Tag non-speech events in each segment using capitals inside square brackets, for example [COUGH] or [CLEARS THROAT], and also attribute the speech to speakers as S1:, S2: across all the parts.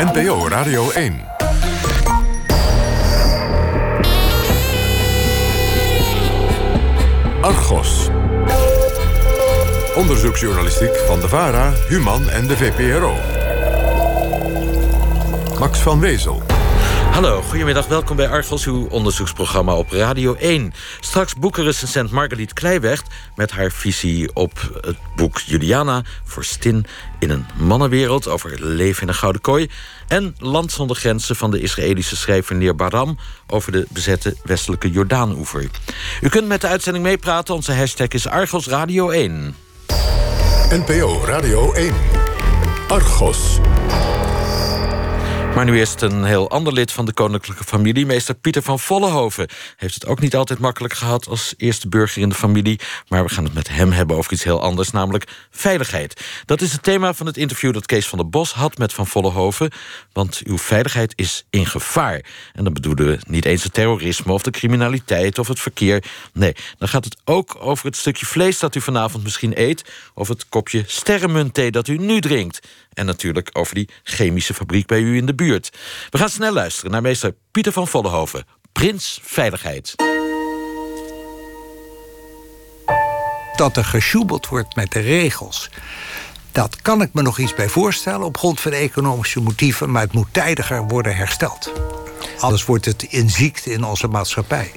S1: NPO Radio 1. Argos. Onderzoeksjournalistiek van de VARA, Human en de VPRO. Max van Wezel.
S2: Hallo, goedemiddag. Welkom bij Argos, uw onderzoeksprogramma op Radio 1. Straks boekenrecensent Margaliet Kleiweg... met haar visie op het boek Juliana voor Stin in een mannenwereld... over leven in een gouden kooi. En Land zonder grenzen van de Israëlische schrijver Neer Baram... over de bezette westelijke Jordaanoever. U kunt met de uitzending meepraten. Onze hashtag is Argos Radio 1.
S1: NPO Radio 1. Argos.
S2: Maar nu eerst een heel ander lid van de koninklijke familie. Meester Pieter van Vollenhoven heeft het ook niet altijd makkelijk gehad... als eerste burger in de familie. Maar we gaan het met hem hebben over iets heel anders, namelijk veiligheid. Dat is het thema van het interview dat Kees van der Bos had met Van Vollenhoven. Want uw veiligheid is in gevaar. En dan bedoelen we niet eens het terrorisme of de criminaliteit of het verkeer. Nee, dan gaat het ook over het stukje vlees dat u vanavond misschien eet... of het kopje sterrenmuntthee dat u nu drinkt. En natuurlijk over die chemische fabriek bij u in de buurt. We gaan snel luisteren naar meester Pieter van Vollenhoven, Prins Veiligheid.
S3: Dat er gesjoebeld wordt met de regels. Dat kan ik me nog iets bij voorstellen op grond van economische motieven, maar het moet tijdiger worden hersteld. Anders wordt het in ziekte in onze maatschappij.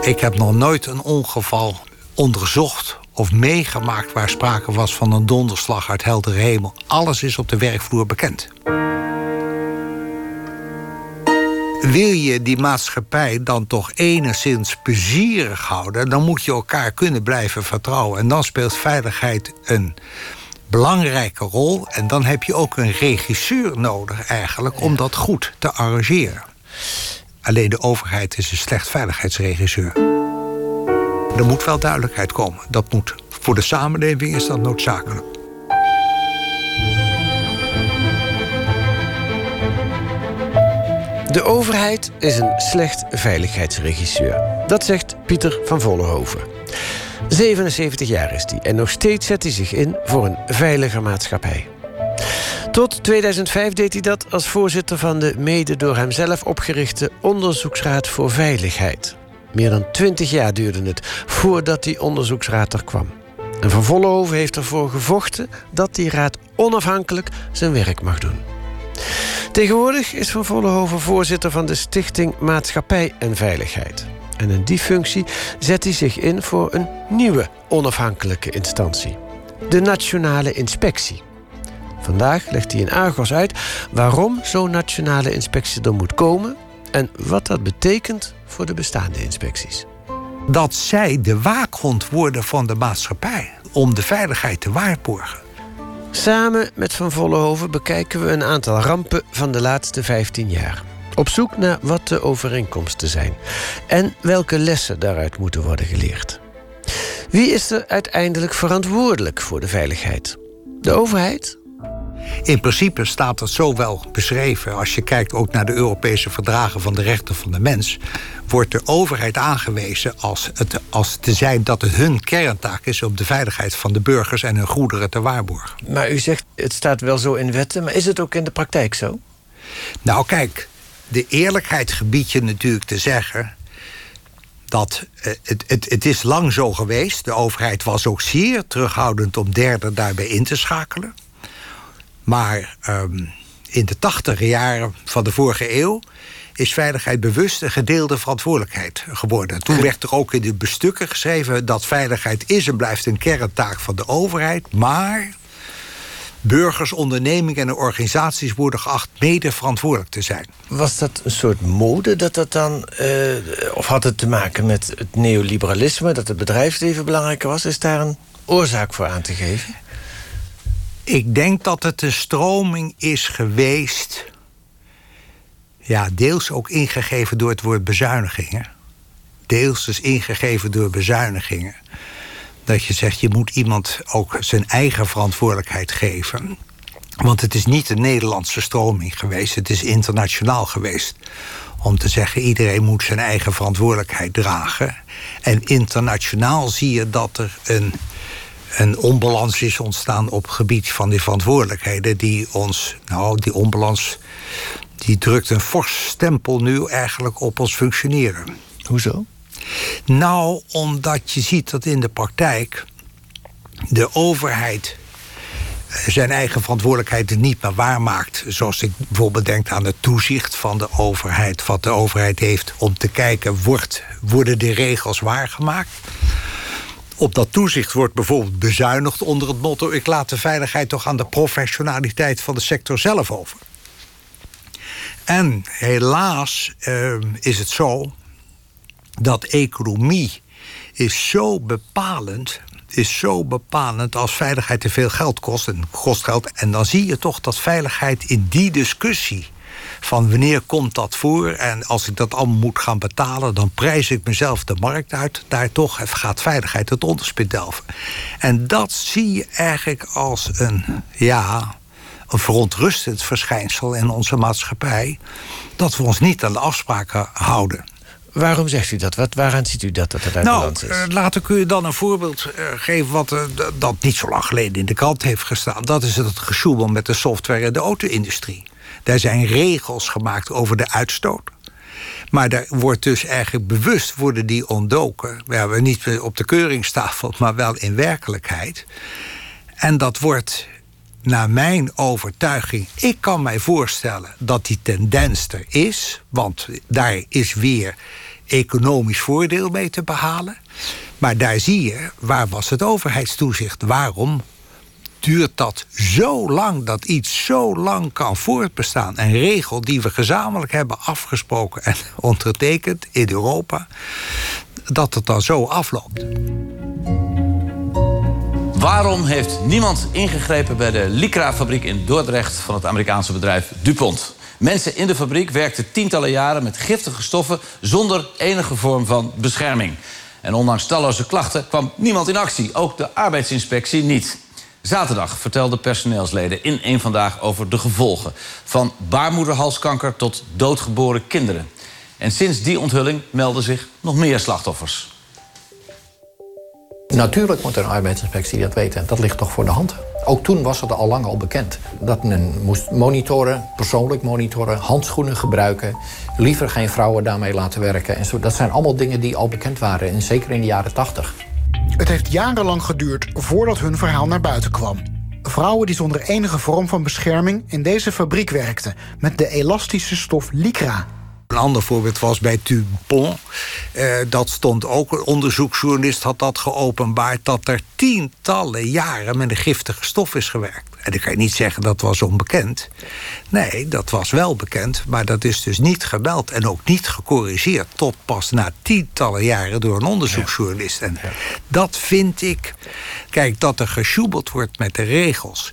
S3: Ik heb nog nooit een ongeval onderzocht of meegemaakt waar sprake was van een donderslag uit heldere hemel. Alles is op de werkvloer bekend. Wil je die maatschappij dan toch enigszins plezierig houden, dan moet je elkaar kunnen blijven vertrouwen. En dan speelt veiligheid een belangrijke rol. En dan heb je ook een regisseur nodig, eigenlijk, om dat goed te arrangeren. Alleen de overheid is een slecht veiligheidsregisseur. Er moet wel duidelijkheid komen. Dat moet. Voor de samenleving is dat noodzakelijk.
S4: De overheid is een slecht veiligheidsregisseur. Dat zegt Pieter van Vollenhoven. 77 jaar is hij en nog steeds zet hij zich in voor een veiliger maatschappij. Tot 2005 deed hij dat als voorzitter van de mede door hemzelf opgerichte Onderzoeksraad voor Veiligheid. Meer dan twintig jaar duurde het voordat die onderzoeksraad er kwam. En Van Vollenhoven heeft ervoor gevochten dat die raad onafhankelijk zijn werk mag doen. Tegenwoordig is Van Vollenhoven voorzitter van de Stichting Maatschappij en Veiligheid. En in die functie zet hij zich in voor een nieuwe onafhankelijke instantie. De Nationale Inspectie. Vandaag legt hij in Argos uit waarom zo'n nationale inspectie er moet komen en wat dat betekent voor de bestaande inspecties.
S3: Dat zij de waakhond worden van de maatschappij om de veiligheid te waarborgen.
S4: Samen met Van Vollenhoven bekijken we een aantal rampen van de laatste 15 jaar. Op zoek naar wat de overeenkomsten zijn en welke lessen daaruit moeten worden geleerd. Wie is er uiteindelijk verantwoordelijk voor de veiligheid? De overheid
S3: in principe staat het zo wel beschreven. Als je kijkt ook naar de Europese verdragen van de rechten van de mens, wordt de overheid aangewezen als, het, als te zijn dat het hun kerntaak is om de veiligheid van de burgers en hun goederen te waarborgen.
S4: Maar u zegt het staat wel zo in wetten, maar is het ook in de praktijk zo?
S3: Nou, kijk, de eerlijkheid gebiedt je natuurlijk te zeggen dat eh, het, het, het is lang zo geweest. De overheid was ook zeer terughoudend om derden daarbij in te schakelen. Maar ehm, in de tachtige jaren van de vorige eeuw is veiligheid bewust een gedeelde verantwoordelijkheid geworden. Toen werd er ook in de bestukken geschreven dat veiligheid is en blijft een kerntaak van de overheid, maar burgers, ondernemingen en organisaties worden geacht mede verantwoordelijk te zijn.
S4: Was dat een soort mode dat dat dan, uh, of had het te maken met het neoliberalisme, dat het bedrijfsleven belangrijker was? Is daar een oorzaak voor aan te geven?
S3: Ik denk dat het een stroming is geweest. Ja, deels ook ingegeven door het woord bezuinigingen. Deels dus ingegeven door bezuinigingen. Dat je zegt, je moet iemand ook zijn eigen verantwoordelijkheid geven. Want het is niet een Nederlandse stroming geweest, het is internationaal geweest. Om te zeggen, iedereen moet zijn eigen verantwoordelijkheid dragen. En internationaal zie je dat er een een onbalans is ontstaan op het gebied van die verantwoordelijkheden, die ons, nou, die onbalans, die drukt een fors stempel nu eigenlijk op ons functioneren.
S4: Hoezo?
S3: Nou, omdat je ziet dat in de praktijk de overheid zijn eigen verantwoordelijkheid niet meer waarmaakt. Zoals ik bijvoorbeeld denk aan het toezicht van de overheid. Wat de overheid heeft om te kijken, wordt, worden de regels waargemaakt? Op dat toezicht wordt bijvoorbeeld bezuinigd onder het motto... ik laat de veiligheid toch aan de professionaliteit van de sector zelf over. En helaas uh, is het zo dat economie is zo bepalend is zo bepalend als veiligheid te veel geld kost en kost geld. En dan zie je toch dat veiligheid in die discussie van wanneer komt dat voor en als ik dat allemaal moet gaan betalen, dan prijs ik mezelf de markt uit. Daar toch gaat veiligheid het onderspit delven. En dat zie je eigenlijk als een, ja, een verontrustend verschijnsel in onze maatschappij. Dat we ons niet aan de afspraken houden.
S4: Waarom zegt u dat? Wat, waaraan ziet u dat dat het uit
S3: nou,
S4: balans is?
S3: Laat ik u dan een voorbeeld uh, geven... wat uh, dat niet zo lang geleden in de krant heeft gestaan. Dat is het gesjoebel met de software in de auto-industrie. Daar zijn regels gemaakt over de uitstoot. Maar daar wordt dus eigenlijk bewust worden die ontdoken. We hebben niet op de keuringstafel, maar wel in werkelijkheid. En dat wordt naar mijn overtuiging, ik kan mij voorstellen dat die tendens er is, want daar is weer economisch voordeel mee te behalen. Maar daar zie je, waar was het overheidstoezicht? Waarom duurt dat zo lang dat iets zo lang kan voortbestaan? Een regel die we gezamenlijk hebben afgesproken en [LAUGHS] ondertekend in Europa, dat het dan zo afloopt.
S5: Waarom heeft niemand ingegrepen bij de Lycra-fabriek in Dordrecht van het Amerikaanse bedrijf DuPont? Mensen in de fabriek werkten tientallen jaren met giftige stoffen zonder enige vorm van bescherming. En ondanks talloze klachten kwam niemand in actie, ook de arbeidsinspectie niet. Zaterdag vertelden personeelsleden in één vandaag over de gevolgen van baarmoederhalskanker tot doodgeboren kinderen. En sinds die onthulling melden zich nog meer slachtoffers.
S6: Natuurlijk moet een arbeidsinspectie dat weten. Dat ligt toch voor de hand. Ook toen was het al lang al bekend. Dat men moest monitoren, persoonlijk monitoren, handschoenen gebruiken. Liever geen vrouwen daarmee laten werken. En zo. Dat zijn allemaal dingen die al bekend waren. En zeker in de jaren 80.
S7: Het heeft jarenlang geduurd voordat hun verhaal naar buiten kwam. Vrouwen die zonder enige vorm van bescherming in deze fabriek werkten... met de elastische stof Lycra.
S3: Een ander voorbeeld was bij Dupont. Uh, dat stond ook, een onderzoeksjournalist had dat geopenbaard... dat er tientallen jaren met een giftige stof is gewerkt. En ik kan niet zeggen dat was onbekend. Nee, dat was wel bekend, maar dat is dus niet gemeld... en ook niet gecorrigeerd tot pas na tientallen jaren door een onderzoeksjournalist. En dat vind ik... Kijk, dat er gesjoebeld wordt met de regels...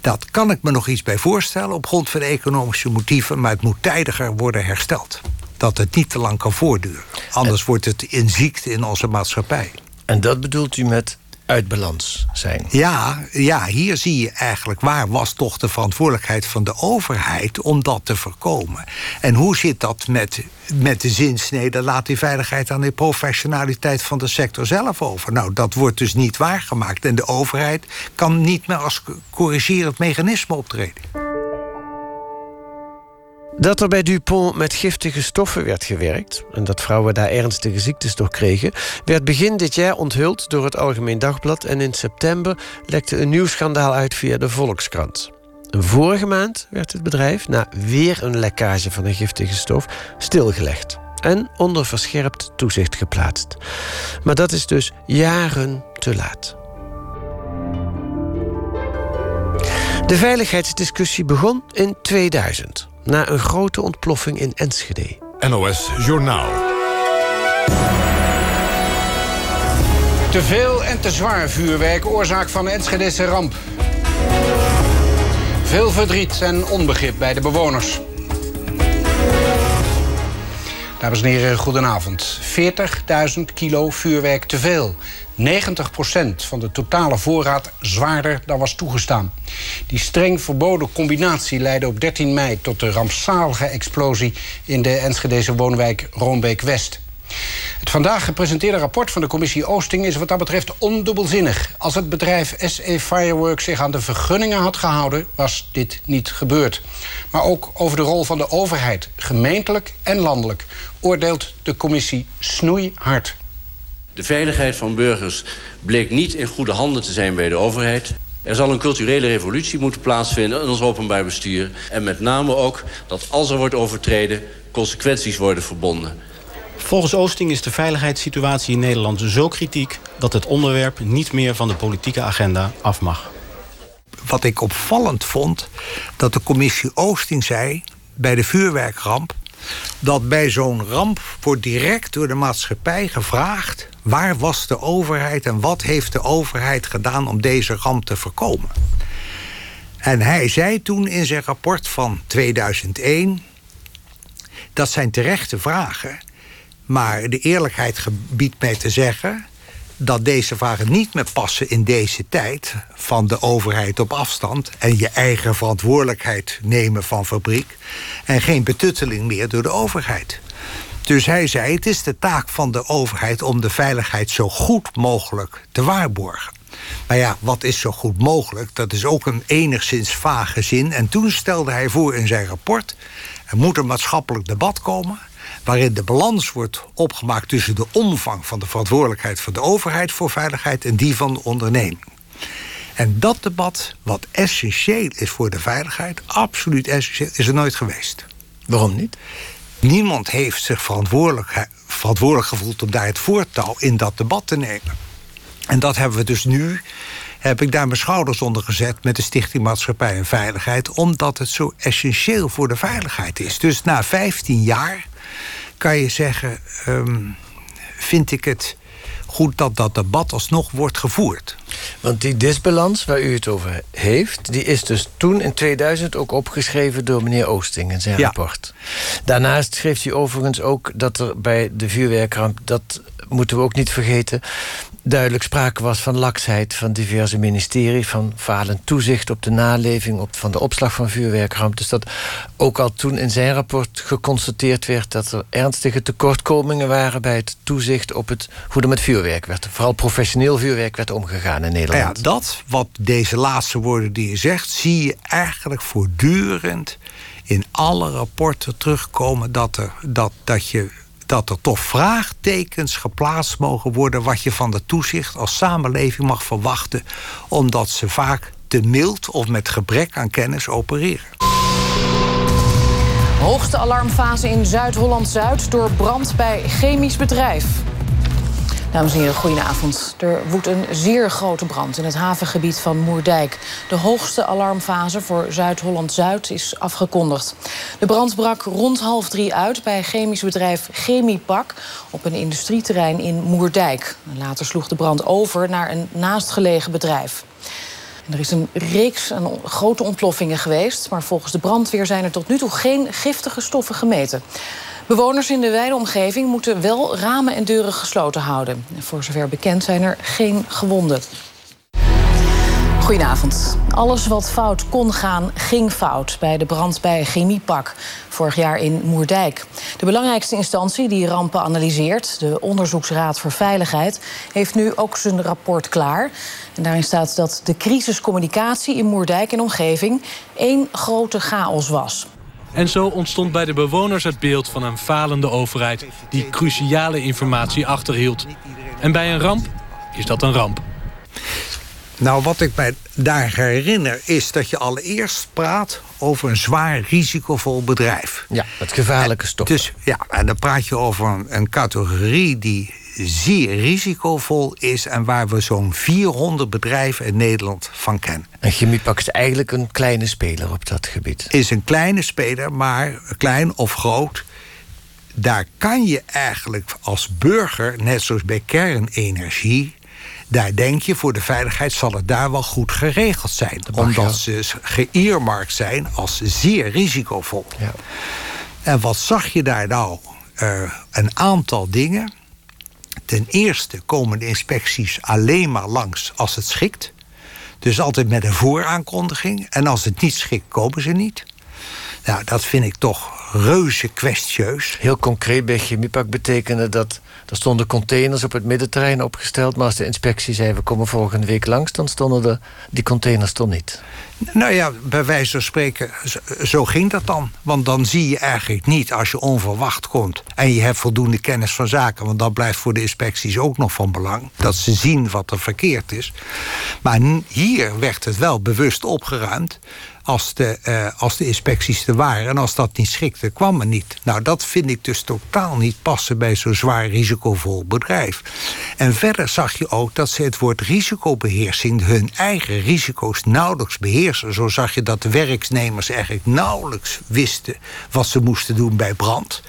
S3: Dat kan ik me nog iets bij voorstellen op grond van economische motieven, maar het moet tijdiger worden hersteld. Dat het niet te lang kan voortduren. Anders wordt het in ziekte in onze maatschappij.
S4: En dat bedoelt u met uit balans zijn.
S3: Ja, ja, hier zie je eigenlijk waar was toch de verantwoordelijkheid van de overheid om dat te voorkomen. En hoe zit dat met, met de zinsnede? Laat die veiligheid aan de professionaliteit van de sector zelf over. Nou, dat wordt dus niet waargemaakt. En de overheid kan niet meer als corrigerend mechanisme optreden.
S4: Dat er bij Dupont met giftige stoffen werd gewerkt... en dat vrouwen daar ernstige ziektes door kregen... werd begin dit jaar onthuld door het Algemeen Dagblad... en in september lekte een nieuw schandaal uit via de Volkskrant. Vorige maand werd het bedrijf, na weer een lekkage van een giftige stof... stilgelegd en onder verscherpt toezicht geplaatst. Maar dat is dus jaren te laat. De veiligheidsdiscussie begon in 2000 na een grote ontploffing in Enschede.
S1: NOS Journaal.
S8: Te veel en te zwaar vuurwerk, oorzaak van Enschedese ramp. Veel verdriet en onbegrip bij de bewoners. Dames en heren, goedenavond. 40.000 kilo vuurwerk te veel. 90% van de totale voorraad zwaarder dan was toegestaan. Die streng verboden combinatie leidde op 13 mei tot de rampzalige explosie in de Enschedeze woonwijk Roombeek-West. Het vandaag gepresenteerde rapport van de commissie Oosting is wat dat betreft ondubbelzinnig. Als het bedrijf SE Fireworks zich aan de vergunningen had gehouden, was dit niet gebeurd. Maar ook over de rol van de overheid, gemeentelijk en landelijk, oordeelt de commissie snoeihard.
S9: De veiligheid van burgers bleek niet in goede handen te zijn bij de overheid. Er zal een culturele revolutie moeten plaatsvinden in ons openbaar bestuur. En met name ook dat als er wordt overtreden, consequenties worden verbonden.
S10: Volgens Oosting is de veiligheidssituatie in Nederland zo kritiek... dat het onderwerp niet meer van de politieke agenda af mag.
S3: Wat ik opvallend vond, dat de commissie Oosting zei... bij de vuurwerkramp, dat bij zo'n ramp wordt direct door de maatschappij gevraagd... waar was de overheid en wat heeft de overheid gedaan om deze ramp te voorkomen. En hij zei toen in zijn rapport van 2001... dat zijn terechte vragen... Maar de eerlijkheid gebiedt mij te zeggen dat deze vragen niet meer passen in deze tijd van de overheid op afstand en je eigen verantwoordelijkheid nemen van fabriek en geen betutteling meer door de overheid. Dus hij zei: het is de taak van de overheid om de veiligheid zo goed mogelijk te waarborgen. Maar ja, wat is zo goed mogelijk? Dat is ook een enigszins vage zin. En toen stelde hij voor in zijn rapport: er moet een maatschappelijk debat komen waarin de balans wordt opgemaakt tussen de omvang van de verantwoordelijkheid van de overheid voor veiligheid en die van de onderneming. En dat debat, wat essentieel is voor de veiligheid, absoluut essentieel, is er nooit geweest.
S4: Waarom niet?
S3: Niemand heeft zich verantwoordelijk, verantwoordelijk gevoeld om daar het voortouw in dat debat te nemen. En dat hebben we dus nu heb ik daar mijn schouders onder gezet met de Stichting Maatschappij en Veiligheid, omdat het zo essentieel voor de veiligheid is. Dus na 15 jaar kan je zeggen, ehm, vind ik het goed dat dat debat alsnog wordt gevoerd.
S4: Want die disbalans waar u het over heeft... die is dus toen in 2000 ook opgeschreven door meneer Oosting in zijn rapport. Daarnaast schreef hij overigens ook dat er bij de vuurwerkramp... dat moeten we ook niet vergeten duidelijk sprake was van laksheid van diverse ministeries... van falend toezicht op de naleving op, van de opslag van vuurwerkramp. Dus dat ook al toen in zijn rapport geconstateerd werd... dat er ernstige tekortkomingen waren bij het toezicht... op het, hoe er met vuurwerk werd, vooral professioneel vuurwerk werd omgegaan in Nederland.
S3: Ja, dat, wat deze laatste woorden die je zegt... zie je eigenlijk voortdurend in alle rapporten terugkomen... dat, er, dat, dat je dat er toch vraagtekens geplaatst mogen worden wat je van de toezicht als samenleving mag verwachten, omdat ze vaak te mild of met gebrek aan kennis opereren.
S11: Hoogste alarmfase in Zuid-Holland-Zuid door brand bij chemisch bedrijf. Dames en heren, goedenavond. Er woedt een zeer grote brand in het havengebied van Moerdijk. De hoogste alarmfase voor Zuid-Holland-Zuid is afgekondigd. De brand brak rond half drie uit bij chemisch bedrijf Chemiepak... op een industrieterrein in Moerdijk. Later sloeg de brand over naar een naastgelegen bedrijf. er is een reeks aan grote ontploffingen geweest... maar volgens de brandweer zijn er tot nu toe geen giftige stoffen gemeten. Bewoners in de wijde omgeving moeten wel ramen en deuren gesloten houden. Voor zover bekend zijn er geen gewonden. Goedenavond. Alles wat fout kon gaan, ging fout bij de brand bij Chemiepak vorig jaar in Moerdijk. De belangrijkste instantie die rampen analyseert, de Onderzoeksraad voor Veiligheid, heeft nu ook zijn rapport klaar. En daarin staat dat de crisiscommunicatie in Moerdijk en omgeving één grote chaos was.
S12: En zo ontstond bij de bewoners het beeld van een falende overheid... die cruciale informatie achterhield. En bij een ramp is dat een ramp.
S3: Nou, wat ik mij daar herinner is dat je allereerst praat over een zwaar risicovol bedrijf.
S4: Ja, het gevaarlijke stof.
S3: Dus ja, en dan praat je over een, een categorie die zeer risicovol is en waar we zo'n 400 bedrijven in Nederland van kennen.
S4: En Chemiepak is eigenlijk een kleine speler op dat gebied.
S3: Is een kleine speler, maar klein of groot. Daar kan je eigenlijk als burger, net zoals bij kernenergie, daar denk je, voor de veiligheid zal het daar wel goed geregeld zijn. Omdat ze geëermarkt zijn als zeer risicovol. Ja. En wat zag je daar nou? Uh, een aantal dingen. Ten eerste komen de inspecties alleen maar langs als het schikt. Dus altijd met een vooraankondiging. En als het niet schikt, komen ze niet. Nou, dat vind ik toch reuze kwestieus.
S4: Heel concreet bij Chemiepak betekende dat... er stonden containers op het middenterrein opgesteld... maar als de inspectie zei, we komen volgende week langs... dan stonden de, die containers er niet.
S3: Nou ja, bij wijze van spreken, zo ging dat dan. Want dan zie je eigenlijk niet als je onverwacht komt... en je hebt voldoende kennis van zaken... want dat blijft voor de inspecties ook nog van belang... dat ze zien wat er verkeerd is. Maar hier werd het wel bewust opgeruimd als de, uh, als de inspecties er waren. En als dat niet schikte, kwam er niet. Nou, dat vind ik dus totaal niet passen bij zo'n zwaar risicovol bedrijf. En verder zag je ook dat ze het woord risicobeheersing... hun eigen risico's nauwelijks beheersen. Zo zag je dat de werknemers eigenlijk nauwelijks wisten... wat ze moesten doen bij brand.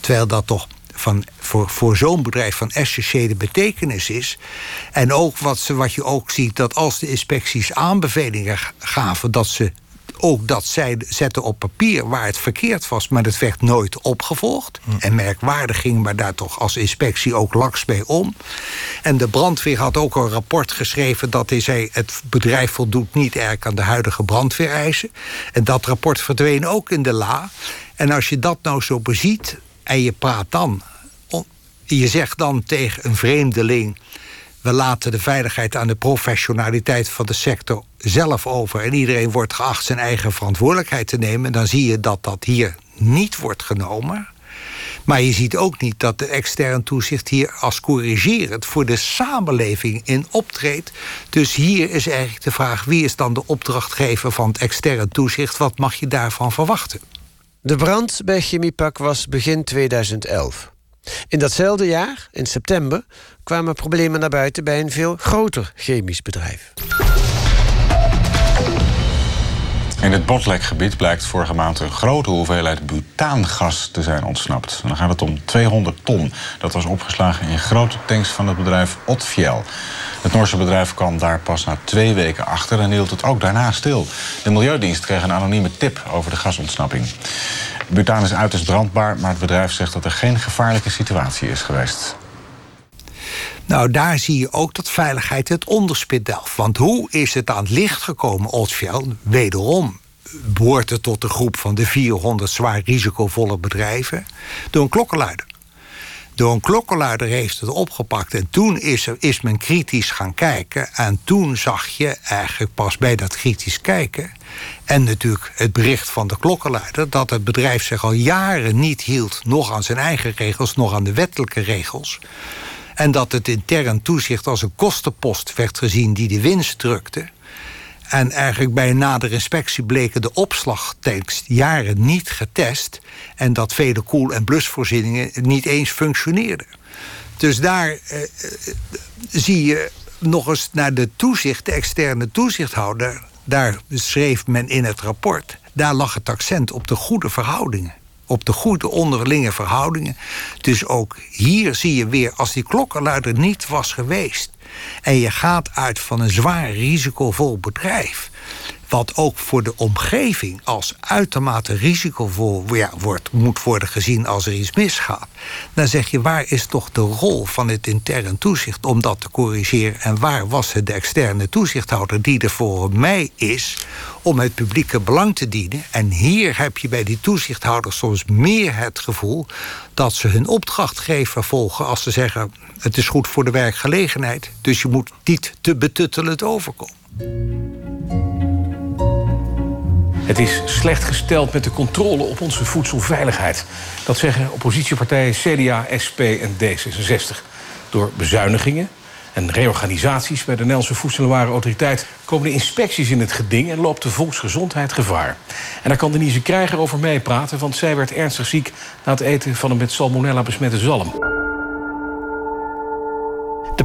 S3: Terwijl dat toch van, voor, voor zo'n bedrijf van essentiële betekenis is. En ook wat, ze, wat je ook ziet, dat als de inspecties aanbevelingen gaven... dat ze ook dat zij zetten op papier waar het verkeerd was, maar dat werd nooit opgevolgd. Hm. En merkwaardig ging maar daar toch als inspectie ook laks mee om. En de brandweer had ook een rapport geschreven dat hij zei: het bedrijf voldoet niet erg aan de huidige brandweereisen. En dat rapport verdween ook in de la. En als je dat nou zo beziet en je praat dan, je zegt dan tegen een vreemdeling we laten de veiligheid aan de professionaliteit van de sector zelf over. En iedereen wordt geacht zijn eigen verantwoordelijkheid te nemen. Dan zie je dat dat hier niet wordt genomen. Maar je ziet ook niet dat de externe toezicht hier als corrigerend voor de samenleving in optreedt. Dus hier is eigenlijk de vraag: wie is dan de opdrachtgever van het externe toezicht? Wat mag je daarvan verwachten?
S4: De brand bij Chemiepak was begin 2011. In datzelfde jaar, in september, kwamen problemen naar buiten bij een veel groter chemisch bedrijf.
S13: In het Botlekgebied blijkt vorige maand een grote hoeveelheid butaangas te zijn ontsnapt. Dan gaat het om 200 ton. Dat was opgeslagen in grote tanks van het bedrijf Otfiel. Het Noorse bedrijf kwam daar pas na twee weken achter en hield het ook daarna stil. De Milieudienst kreeg een anonieme tip over de gasontsnapping. Butaan is uiterst brandbaar, maar het bedrijf zegt dat er geen gevaarlijke situatie is geweest.
S3: Nou, daar zie je ook dat veiligheid het onderspit delft. Want hoe is het aan het licht gekomen, Otsveld? Wederom behoort het tot de groep van de 400 zwaar risicovolle bedrijven... door een klokkenluider. Door een klokkenluider heeft het opgepakt. En toen is, er, is men kritisch gaan kijken. En toen zag je eigenlijk pas bij dat kritisch kijken... en natuurlijk het bericht van de klokkenluider... dat het bedrijf zich al jaren niet hield... nog aan zijn eigen regels, nog aan de wettelijke regels... En dat het intern toezicht als een kostenpost werd gezien die de winst drukte. En eigenlijk bij een nadere inspectie bleken de opslagtanks jaren niet getest. En dat vele koel- en blusvoorzieningen niet eens functioneerden. Dus daar eh, eh, zie je nog eens naar de toezicht, de externe toezichthouder. Daar schreef men in het rapport. Daar lag het accent op de goede verhoudingen op de goede onderlinge verhoudingen. Dus ook hier zie je weer, als die klokkenluider niet was geweest... en je gaat uit van een zwaar risicovol bedrijf wat ook voor de omgeving als uitermate risicovol wordt, moet worden gezien als er iets misgaat. Dan zeg je, waar is toch de rol van het intern toezicht om dat te corrigeren? En waar was het de externe toezichthouder die er voor mij is om het publieke belang te dienen? En hier heb je bij die toezichthouders soms meer het gevoel dat ze hun opdrachtgever volgen als ze zeggen: het is goed voor de werkgelegenheid, dus je moet niet te betuttelend overkomen.
S14: Het is slecht gesteld met de controle op onze voedselveiligheid. Dat zeggen oppositiepartijen CDA, SP en D66. Door bezuinigingen en reorganisaties bij de Nederlandse Voedsel- en Warenautoriteit komen de inspecties in het geding en loopt de volksgezondheid gevaar. En daar kan Denise Krijger over meepraten, want zij werd ernstig ziek na het eten van een met salmonella besmette zalm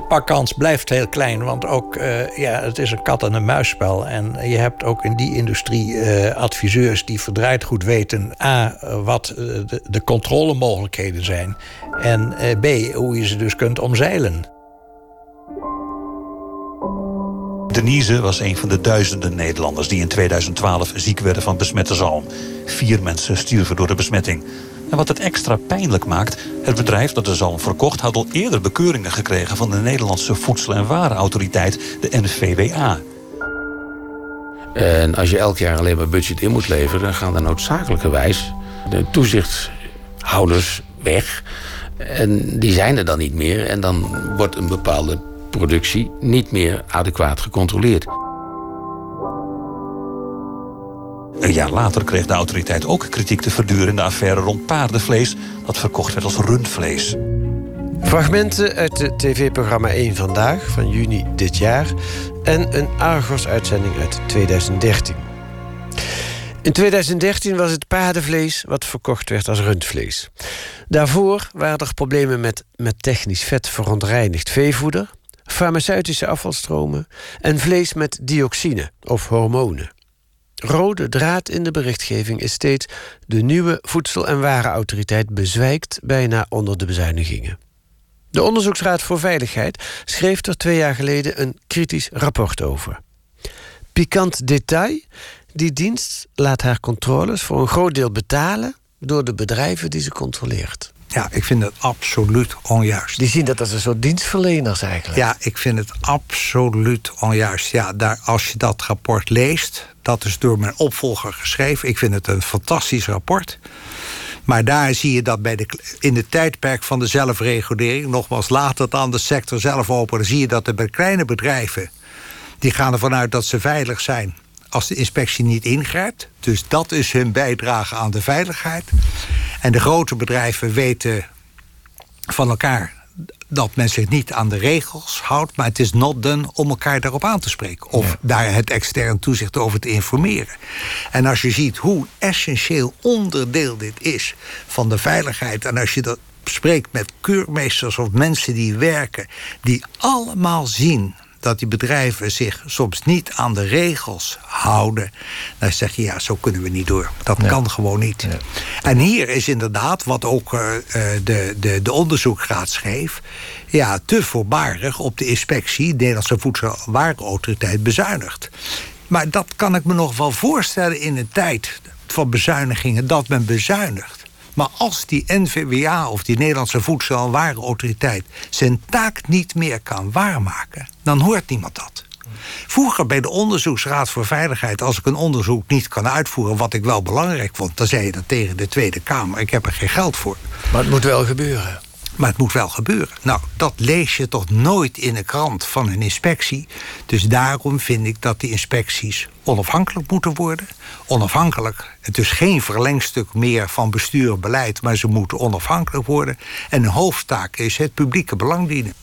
S15: pakkans blijft heel klein, want ook, uh, ja, het is een kat- en een muisspel. En je hebt ook in die industrie uh, adviseurs die verdraaid goed weten... A, wat de, de controlemogelijkheden zijn... en B, hoe je ze dus kunt omzeilen.
S16: Denise was een van de duizenden Nederlanders die in 2012 ziek werden van besmette zalm. Vier mensen stierven door de besmetting. En wat het extra pijnlijk maakt, het bedrijf dat de zalm verkocht... had al eerder bekeuringen gekregen van de Nederlandse Voedsel- en Warenautoriteit, de NVWA.
S17: En als je elk jaar alleen maar budget in moet leveren... dan gaan er noodzakelijkerwijs de toezichthouders weg. En die zijn er dan niet meer. En dan wordt een bepaalde productie niet meer adequaat gecontroleerd.
S16: Een jaar later kreeg de autoriteit ook kritiek te verduren in de affaire rond paardenvlees dat verkocht werd als rundvlees.
S4: Fragmenten uit het tv-programma 1 Vandaag van juni dit jaar en een Argos-uitzending uit 2013. In 2013 was het paardenvlees wat verkocht werd als rundvlees. Daarvoor waren er problemen met, met technisch vet verontreinigd veevoeder, farmaceutische afvalstromen en vlees met dioxine of hormonen. Rode draad in de berichtgeving is steeds de nieuwe Voedsel- en Warenautoriteit bezwijkt bijna onder de bezuinigingen. De Onderzoeksraad voor Veiligheid schreef er twee jaar geleden een kritisch rapport over. Pikant detail: die dienst laat haar controles voor een groot deel betalen door de bedrijven die ze controleert.
S3: Ja, ik vind het absoluut onjuist.
S4: Die zien dat als een soort dienstverleners eigenlijk.
S3: Ja, ik vind het absoluut onjuist. Ja, daar, als je dat rapport leest, dat is door mijn opvolger geschreven. Ik vind het een fantastisch rapport. Maar daar zie je dat bij de, in het tijdperk van de zelfregulering, nogmaals, laat het aan de sector zelf open. Dan zie je dat er bij kleine bedrijven, die gaan ervan uit dat ze veilig zijn als de inspectie niet ingrijpt. Dus dat is hun bijdrage aan de veiligheid. En de grote bedrijven weten van elkaar dat men zich niet aan de regels houdt, maar het is not done om elkaar daarop aan te spreken. Of daar het extern toezicht over te informeren. En als je ziet hoe essentieel onderdeel dit is van de veiligheid, en als je dat spreekt met keurmeesters of mensen die werken, die allemaal zien dat die bedrijven zich soms niet aan de regels houden. Dan zeg je, ja, zo kunnen we niet door. Dat kan gewoon niet. En hier is inderdaad, wat ook uh, de, de, de onderzoeksraad schreef... ja, te voorbarig op de inspectie... de Nederlandse Voedsel- en Warenautoriteit bezuinigt. Maar dat kan ik me nog wel voorstellen in een tijd van bezuinigingen... dat men bezuinigt. Maar als die NVWA of die Nederlandse Voedsel- en Warenautoriteit zijn taak niet meer kan waarmaken, dan hoort niemand dat. Vroeger bij de Onderzoeksraad voor Veiligheid, als ik een onderzoek niet kan uitvoeren, wat ik wel belangrijk vond, dan zei je dat tegen de Tweede Kamer: ik heb er geen geld voor.
S4: Maar het moet wel gebeuren.
S3: Maar het moet wel gebeuren. Nou, dat lees je toch nooit in de krant van een inspectie. Dus daarom vind ik dat die inspecties onafhankelijk moeten worden. Onafhankelijk, het is geen verlengstuk meer van bestuur en beleid, maar ze moeten onafhankelijk worden. En een hoofdtaak is het publieke belang dienen.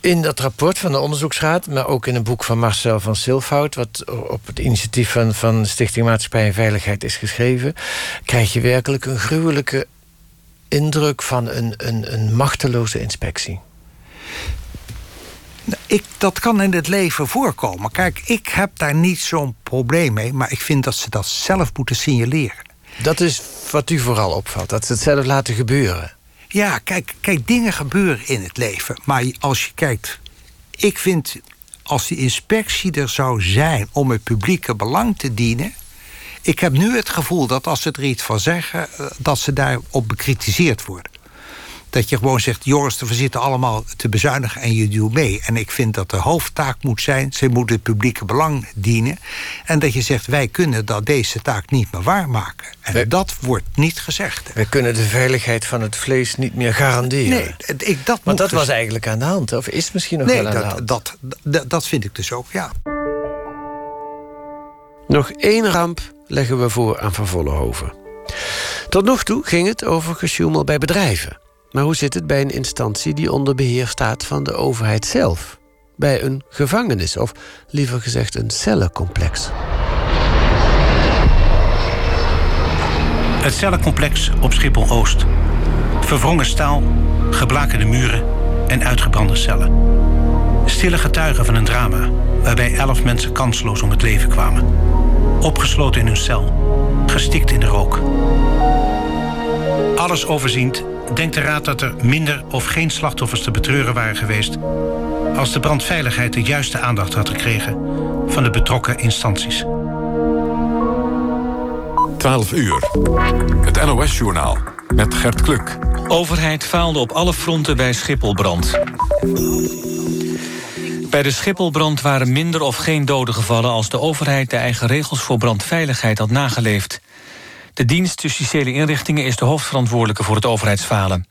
S4: In dat rapport van de onderzoeksraad, maar ook in een boek van Marcel van Silfhout, wat op het initiatief van, van Stichting Maatschappij en Veiligheid is geschreven, krijg je werkelijk een gruwelijke indruk van een, een, een machteloze inspectie.
S3: Ik, dat kan in het leven voorkomen. Kijk, ik heb daar niet zo'n probleem mee, maar ik vind dat ze dat zelf moeten signaleren.
S4: Dat is wat u vooral opvalt, dat ze het zelf laten gebeuren.
S3: Ja, kijk, kijk, dingen gebeuren in het leven. Maar als je kijkt, ik vind als die inspectie er zou zijn om het publieke belang te dienen. Ik heb nu het gevoel dat als ze er iets van zeggen, eh, dat ze daarop bekritiseerd worden. Dat je gewoon zegt, Joris, we zitten allemaal te bezuinigen en je doet mee. En ik vind dat de hoofdtaak moet zijn, ze moeten het publieke belang dienen. En dat je zegt, wij kunnen dat deze taak niet meer waarmaken. En dat wordt niet gezegd.
S4: We kunnen de veiligheid van het vlees niet meer garanderen.
S3: Nee, ik, dat
S4: Want dat
S3: moet
S4: was eigenlijk aan de hand, of is misschien nog
S3: nee,
S4: wel aan
S3: dat,
S4: de hand?
S3: Dat, dat, dat vind ik dus ook, ja.
S4: Nog één ramp leggen we voor aan Van Vollenhoven. Tot nog toe ging het over gesjoemel bij bedrijven. Maar hoe zit het bij een instantie die onder beheer staat van de overheid zelf? Bij een gevangenis, of liever gezegd een cellencomplex.
S18: Het cellencomplex op Schiphol-Oost. Verwrongen staal, geblakerde muren en uitgebrande cellen. Stille getuigen van een drama waarbij elf mensen kansloos om het leven kwamen. Opgesloten in hun cel, gestikt in de rook. Alles overziend denkt de Raad dat er minder of geen slachtoffers te betreuren waren geweest... als de brandveiligheid de juiste aandacht had gekregen van de betrokken instanties.
S1: 12 uur. Het NOS-journaal met Gert Kluk.
S19: Overheid faalde op alle fronten bij Schipholbrand. Bij de Schipholbrand waren minder of geen doden gevallen... als de overheid de eigen regels voor brandveiligheid had nageleefd. De dienst justitiële inrichtingen is de hoofdverantwoordelijke voor het overheidsfalen.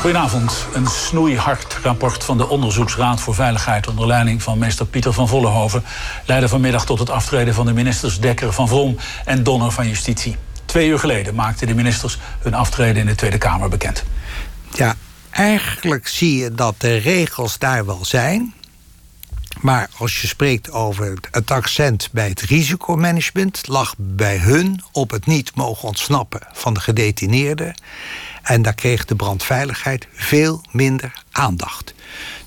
S20: Goedenavond. Een snoeihard rapport van de Onderzoeksraad voor Veiligheid onder leiding van meester Pieter van Vollenhoven leidde vanmiddag tot het aftreden van de ministers Dekker van Vrom en Donner van Justitie. Twee uur geleden maakten de ministers hun aftreden in de Tweede Kamer bekend.
S3: Ja, eigenlijk zie je dat de regels daar wel zijn. Maar als je spreekt over het accent bij het risicomanagement, lag bij hun op het niet mogen ontsnappen van de gedetineerden. En daar kreeg de brandveiligheid veel minder aandacht.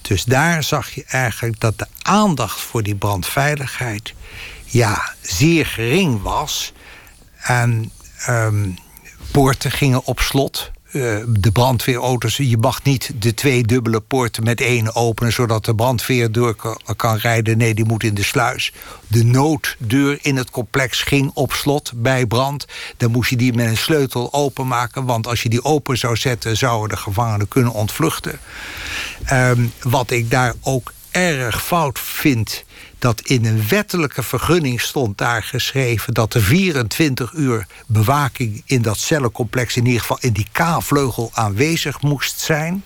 S3: Dus daar zag je eigenlijk dat de aandacht voor die brandveiligheid ja, zeer gering was. En um, poorten gingen op slot. Uh, de brandweerauto's, je mag niet de twee dubbele poorten met één openen... zodat de brandweer door kan rijden. Nee, die moet in de sluis. De nooddeur in het complex ging op slot bij brand. Dan moest je die met een sleutel openmaken... want als je die open zou zetten... zouden de gevangenen kunnen ontvluchten. Um, wat ik daar ook erg fout vind dat in een wettelijke vergunning stond daar geschreven dat er 24 uur bewaking in dat cellencomplex, in ieder geval in die K-vleugel, aanwezig moest zijn.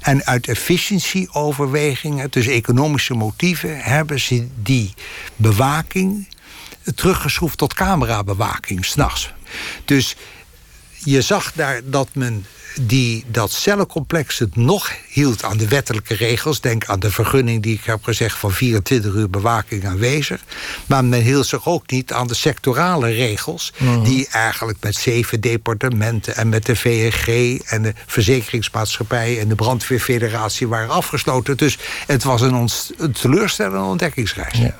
S3: En uit efficiëntieoverwegingen, dus economische motieven, hebben ze die bewaking teruggeschroefd tot camerabewaking s'nachts. Dus je zag daar dat men die dat cellencomplex het nog hield aan de wettelijke regels. Denk aan de vergunning die ik heb gezegd van 24 uur bewaking aanwezig. Maar men hield zich ook niet aan de sectorale regels... Mhm. die eigenlijk met zeven departementen en met de VNG... en de verzekeringsmaatschappij en de brandweerfederatie waren afgesloten. Dus het was een, een teleurstellende ontdekkingsreis. Ja.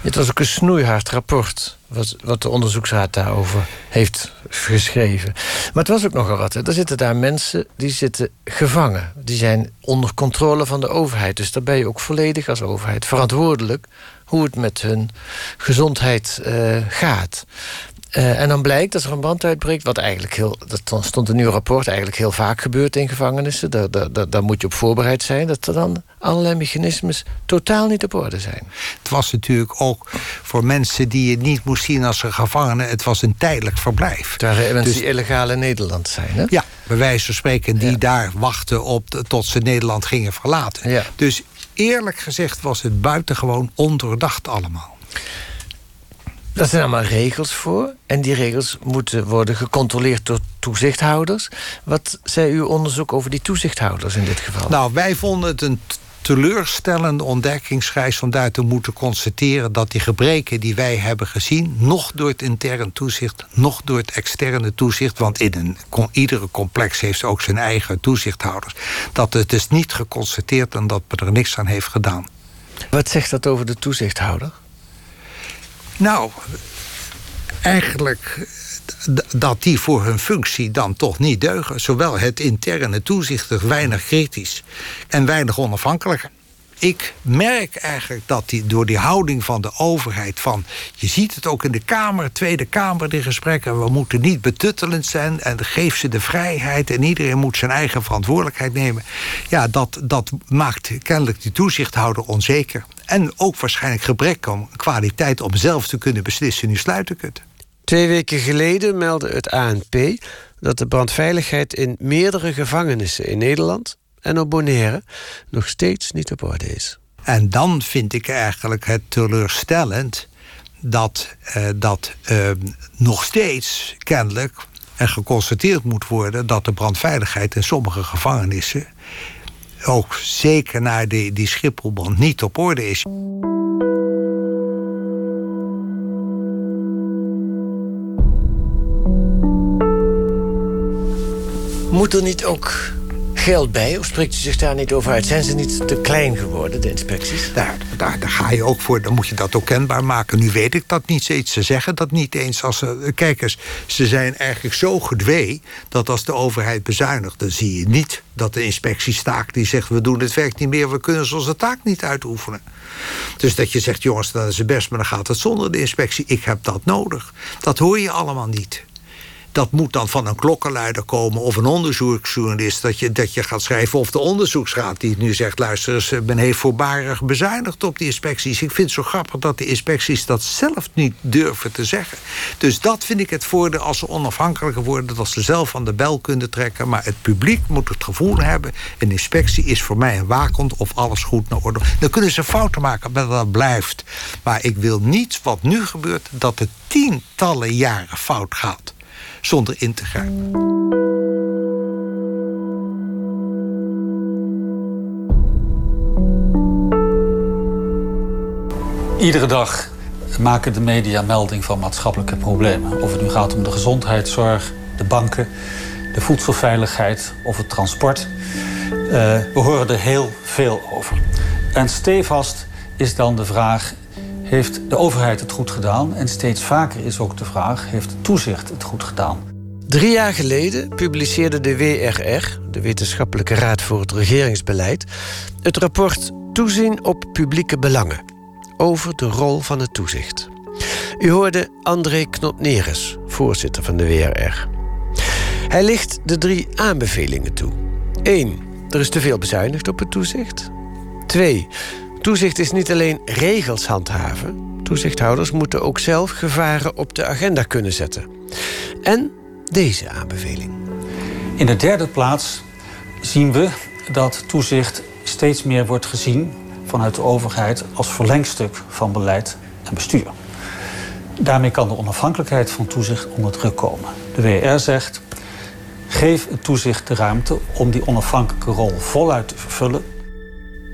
S4: Het was ook een snoeihard rapport wat, wat de onderzoeksraad daarover heeft geschreven. Maar het was ook nogal wat. Er zitten daar mensen die zitten gevangen. Die zijn onder controle van de overheid. Dus daar ben je ook volledig als overheid verantwoordelijk hoe het met hun gezondheid uh, gaat. Uh, en dan blijkt dat er een brand uitbreekt, wat eigenlijk heel, dat stond in uw rapport, eigenlijk heel vaak gebeurt in gevangenissen. Daar, daar, daar moet je op voorbereid zijn, dat er dan allerlei mechanismes totaal niet op orde zijn.
S3: Het was natuurlijk ook voor mensen die je niet moest zien als een gevangene, het was een tijdelijk verblijf.
S4: Het waren mensen dus, die illegaal in Nederland zijn, hè?
S3: Ja, bij wijze van spreken, die daar wachten op tot ze Nederland gingen verlaten. Ja. Dus eerlijk gezegd was het buitengewoon ondoordacht allemaal.
S4: Daar zijn allemaal regels voor. En die regels moeten worden gecontroleerd door toezichthouders. Wat zei uw onderzoek over die toezichthouders in dit geval?
S3: Nou, wij vonden het een teleurstellende ontdekkingsreis om daar te moeten constateren dat die gebreken die wij hebben gezien, nog door het intern toezicht, nog door het externe toezicht, want in een, iedere complex heeft ook zijn eigen toezichthouders, dat het is niet geconstateerd en dat men er niks aan heeft gedaan.
S4: Wat zegt dat over de toezichthouder?
S3: Nou, eigenlijk dat die voor hun functie dan toch niet deugen. Zowel het interne toezicht is weinig kritisch en weinig onafhankelijk. Ik merk eigenlijk dat die, door die houding van de overheid... van, je ziet het ook in de Kamer, Tweede Kamer, die gesprekken... we moeten niet betuttelend zijn en geef ze de vrijheid... en iedereen moet zijn eigen verantwoordelijkheid nemen. Ja, dat, dat maakt kennelijk die toezichthouder onzeker. En ook waarschijnlijk gebrek aan kwaliteit om zelf te kunnen beslissen... nu sluiten kunt.
S4: Twee weken geleden meldde het ANP dat de brandveiligheid in meerdere gevangenissen in Nederland en op Bonaire nog steeds niet op orde is.
S3: En dan vind ik eigenlijk het teleurstellend dat, uh, dat uh, nog steeds kennelijk en geconstateerd moet worden dat de brandveiligheid in sommige gevangenissen ook zeker naar die, die Schipholbrand niet op orde is.
S4: Moet er niet ook geld bij? Of spreekt u zich daar niet over uit? Zijn ze niet te klein geworden, de inspecties?
S3: Daar, daar, daar ga je ook voor. Dan moet je dat ook kenbaar maken. Nu weet ik dat niet steeds. Ze zeggen dat niet eens. Als ze, kijk eens, ze zijn eigenlijk zo gedwee... dat als de overheid bezuinigt, dan zie je niet dat de inspectie staakt... die zegt, we doen het werk niet meer, we kunnen onze taak niet uitoefenen. Dus dat je zegt, jongens, dat is het best... maar dan gaat het zonder de inspectie. Ik heb dat nodig. Dat hoor je allemaal niet. Dat moet dan van een klokkenluider komen of een onderzoeksjournalist. Dat je, dat je gaat schrijven. Of de onderzoeksraad die nu zegt: luister eens, men heeft voorbarig bezuinigd op die inspecties. Ik vind het zo grappig dat de inspecties dat zelf niet durven te zeggen. Dus dat vind ik het voordeel als ze onafhankelijker worden. Dat ze zelf aan de bel kunnen trekken. Maar het publiek moet het gevoel hebben: een inspectie is voor mij een waakhond of alles goed naar orde. Dan kunnen ze fouten maken, maar dat blijft. Maar ik wil niet wat nu gebeurt, dat het tientallen jaren fout gaat zonder in te grijpen.
S20: Iedere dag maken de media melding van maatschappelijke problemen. Of het nu gaat om de gezondheidszorg, de banken, de voedselveiligheid of het transport. Uh, we horen er heel veel over. En stevast is dan de vraag: heeft de overheid het goed gedaan? En steeds vaker is ook de vraag: heeft toezicht het goed gedaan?
S4: Drie jaar geleden publiceerde de WRR, de Wetenschappelijke Raad voor het Regeringsbeleid, het rapport Toezien op publieke belangen over de rol van het toezicht. U hoorde André Knotneres, voorzitter van de WRR. Hij licht de drie aanbevelingen toe. 1. Er is te veel bezuinigd op het toezicht. 2. Toezicht is niet alleen regels handhaven. Toezichthouders moeten ook zelf gevaren op de agenda kunnen zetten. En deze aanbeveling.
S20: In de derde plaats zien we dat toezicht steeds meer wordt gezien vanuit de overheid als verlengstuk van beleid en bestuur. Daarmee kan de onafhankelijkheid van toezicht onder druk komen. De WR zegt: geef het toezicht de ruimte om die onafhankelijke rol voluit te vervullen.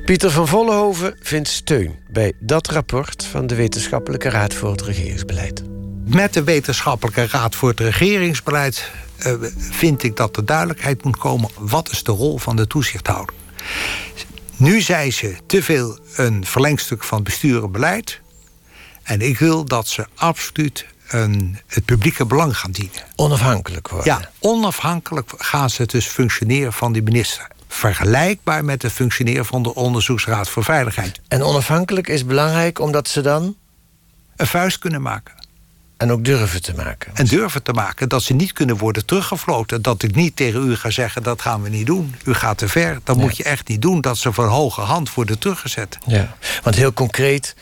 S4: Pieter van Vollenhoven vindt steun bij dat rapport van de Wetenschappelijke Raad voor het Regeringsbeleid.
S3: Met de Wetenschappelijke Raad voor het Regeringsbeleid uh, vind ik dat er duidelijkheid moet komen. Wat is de rol van de toezichthouder? Nu zijn ze te veel een verlengstuk van bestuur en beleid. En ik wil dat ze absoluut een, het publieke belang gaan dienen.
S4: Onafhankelijk worden.
S3: Ja, onafhankelijk gaan ze dus functioneren van die minister. Vergelijkbaar met het functioneren van de Onderzoeksraad voor Veiligheid.
S4: En onafhankelijk is belangrijk omdat ze dan.
S3: een vuist kunnen maken.
S4: En ook durven te maken.
S3: En durven te maken dat ze niet kunnen worden teruggefloten. Dat ik niet tegen u ga zeggen, dat gaan we niet doen. U gaat te ver, dat moet je echt niet doen. Dat ze van hoge hand worden teruggezet.
S4: Ja, want heel concreet,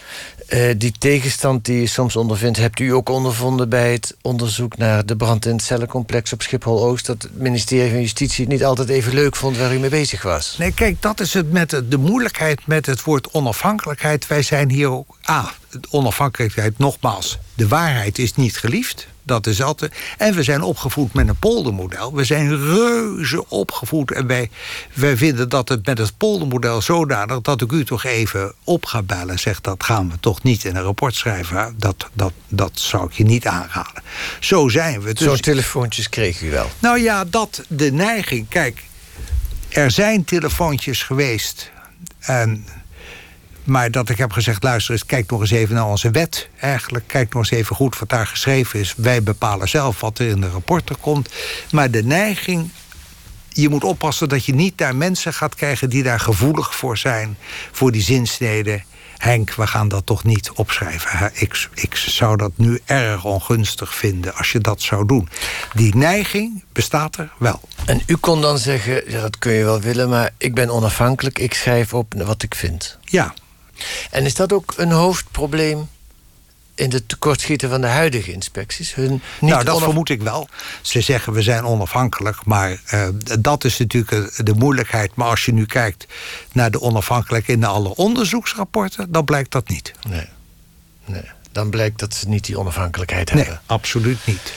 S4: uh, die tegenstand die je soms ondervindt... hebt u ook ondervonden bij het onderzoek naar de brand in het cellencomplex op Schiphol-Oost... dat het ministerie van Justitie het niet altijd even leuk vond waar u mee bezig was.
S3: Nee, kijk, dat is het met de moeilijkheid met het woord onafhankelijkheid. Wij zijn hier ook... Ah, onafhankelijkheid, nogmaals, de waarheid is niet geliefd. Dat is altijd. En we zijn opgevoed met een poldermodel. We zijn reuze opgevoed. En wij, wij vinden dat het met het poldermodel zodanig dat ik u toch even op ga bellen. Zegt dat gaan we toch niet in een rapport schrijven. Dat, dat, dat zou ik je niet aanraden. Zo zijn we.
S4: Dus... Zo'n telefoontjes kreeg u wel.
S3: Nou ja, dat de neiging. Kijk, er zijn telefoontjes geweest. En maar dat ik heb gezegd, luister eens, kijk nog eens even naar onze wet. Eigenlijk, kijk nog eens even goed wat daar geschreven is. Wij bepalen zelf wat er in de rapporten komt. Maar de neiging, je moet oppassen dat je niet daar mensen gaat krijgen... die daar gevoelig voor zijn, voor die zinsneden. Henk, we gaan dat toch niet opschrijven. Ik, ik zou dat nu erg ongunstig vinden als je dat zou doen. Die neiging bestaat er wel.
S4: En u kon dan zeggen, ja, dat kun je wel willen... maar ik ben onafhankelijk, ik schrijf op wat ik vind.
S3: Ja,
S4: en is dat ook een hoofdprobleem in de tekortschieten van de huidige inspecties? Hun
S3: niet nou, dat vermoed ik wel. Ze zeggen we zijn onafhankelijk, maar uh, dat is natuurlijk de moeilijkheid. Maar als je nu kijkt naar de onafhankelijkheid in alle onderzoeksrapporten, dan blijkt dat niet.
S4: Nee, nee. dan blijkt dat ze niet die onafhankelijkheid hebben.
S3: Nee, absoluut niet.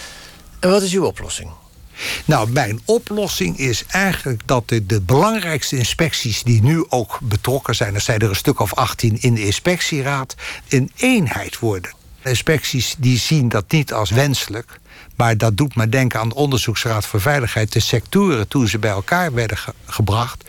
S4: En wat is uw oplossing?
S3: Nou, mijn oplossing is eigenlijk dat de, belangrijkste inspecties die nu ook betrokken zijn, er zijn er een stuk of 18 in de inspectieraad, een eenheid worden. inspecties die zien dat niet als wenselijk. Maar dat doet me denken aan de Onderzoeksraad voor Veiligheid. De sectoren toen ze bij elkaar werden gebracht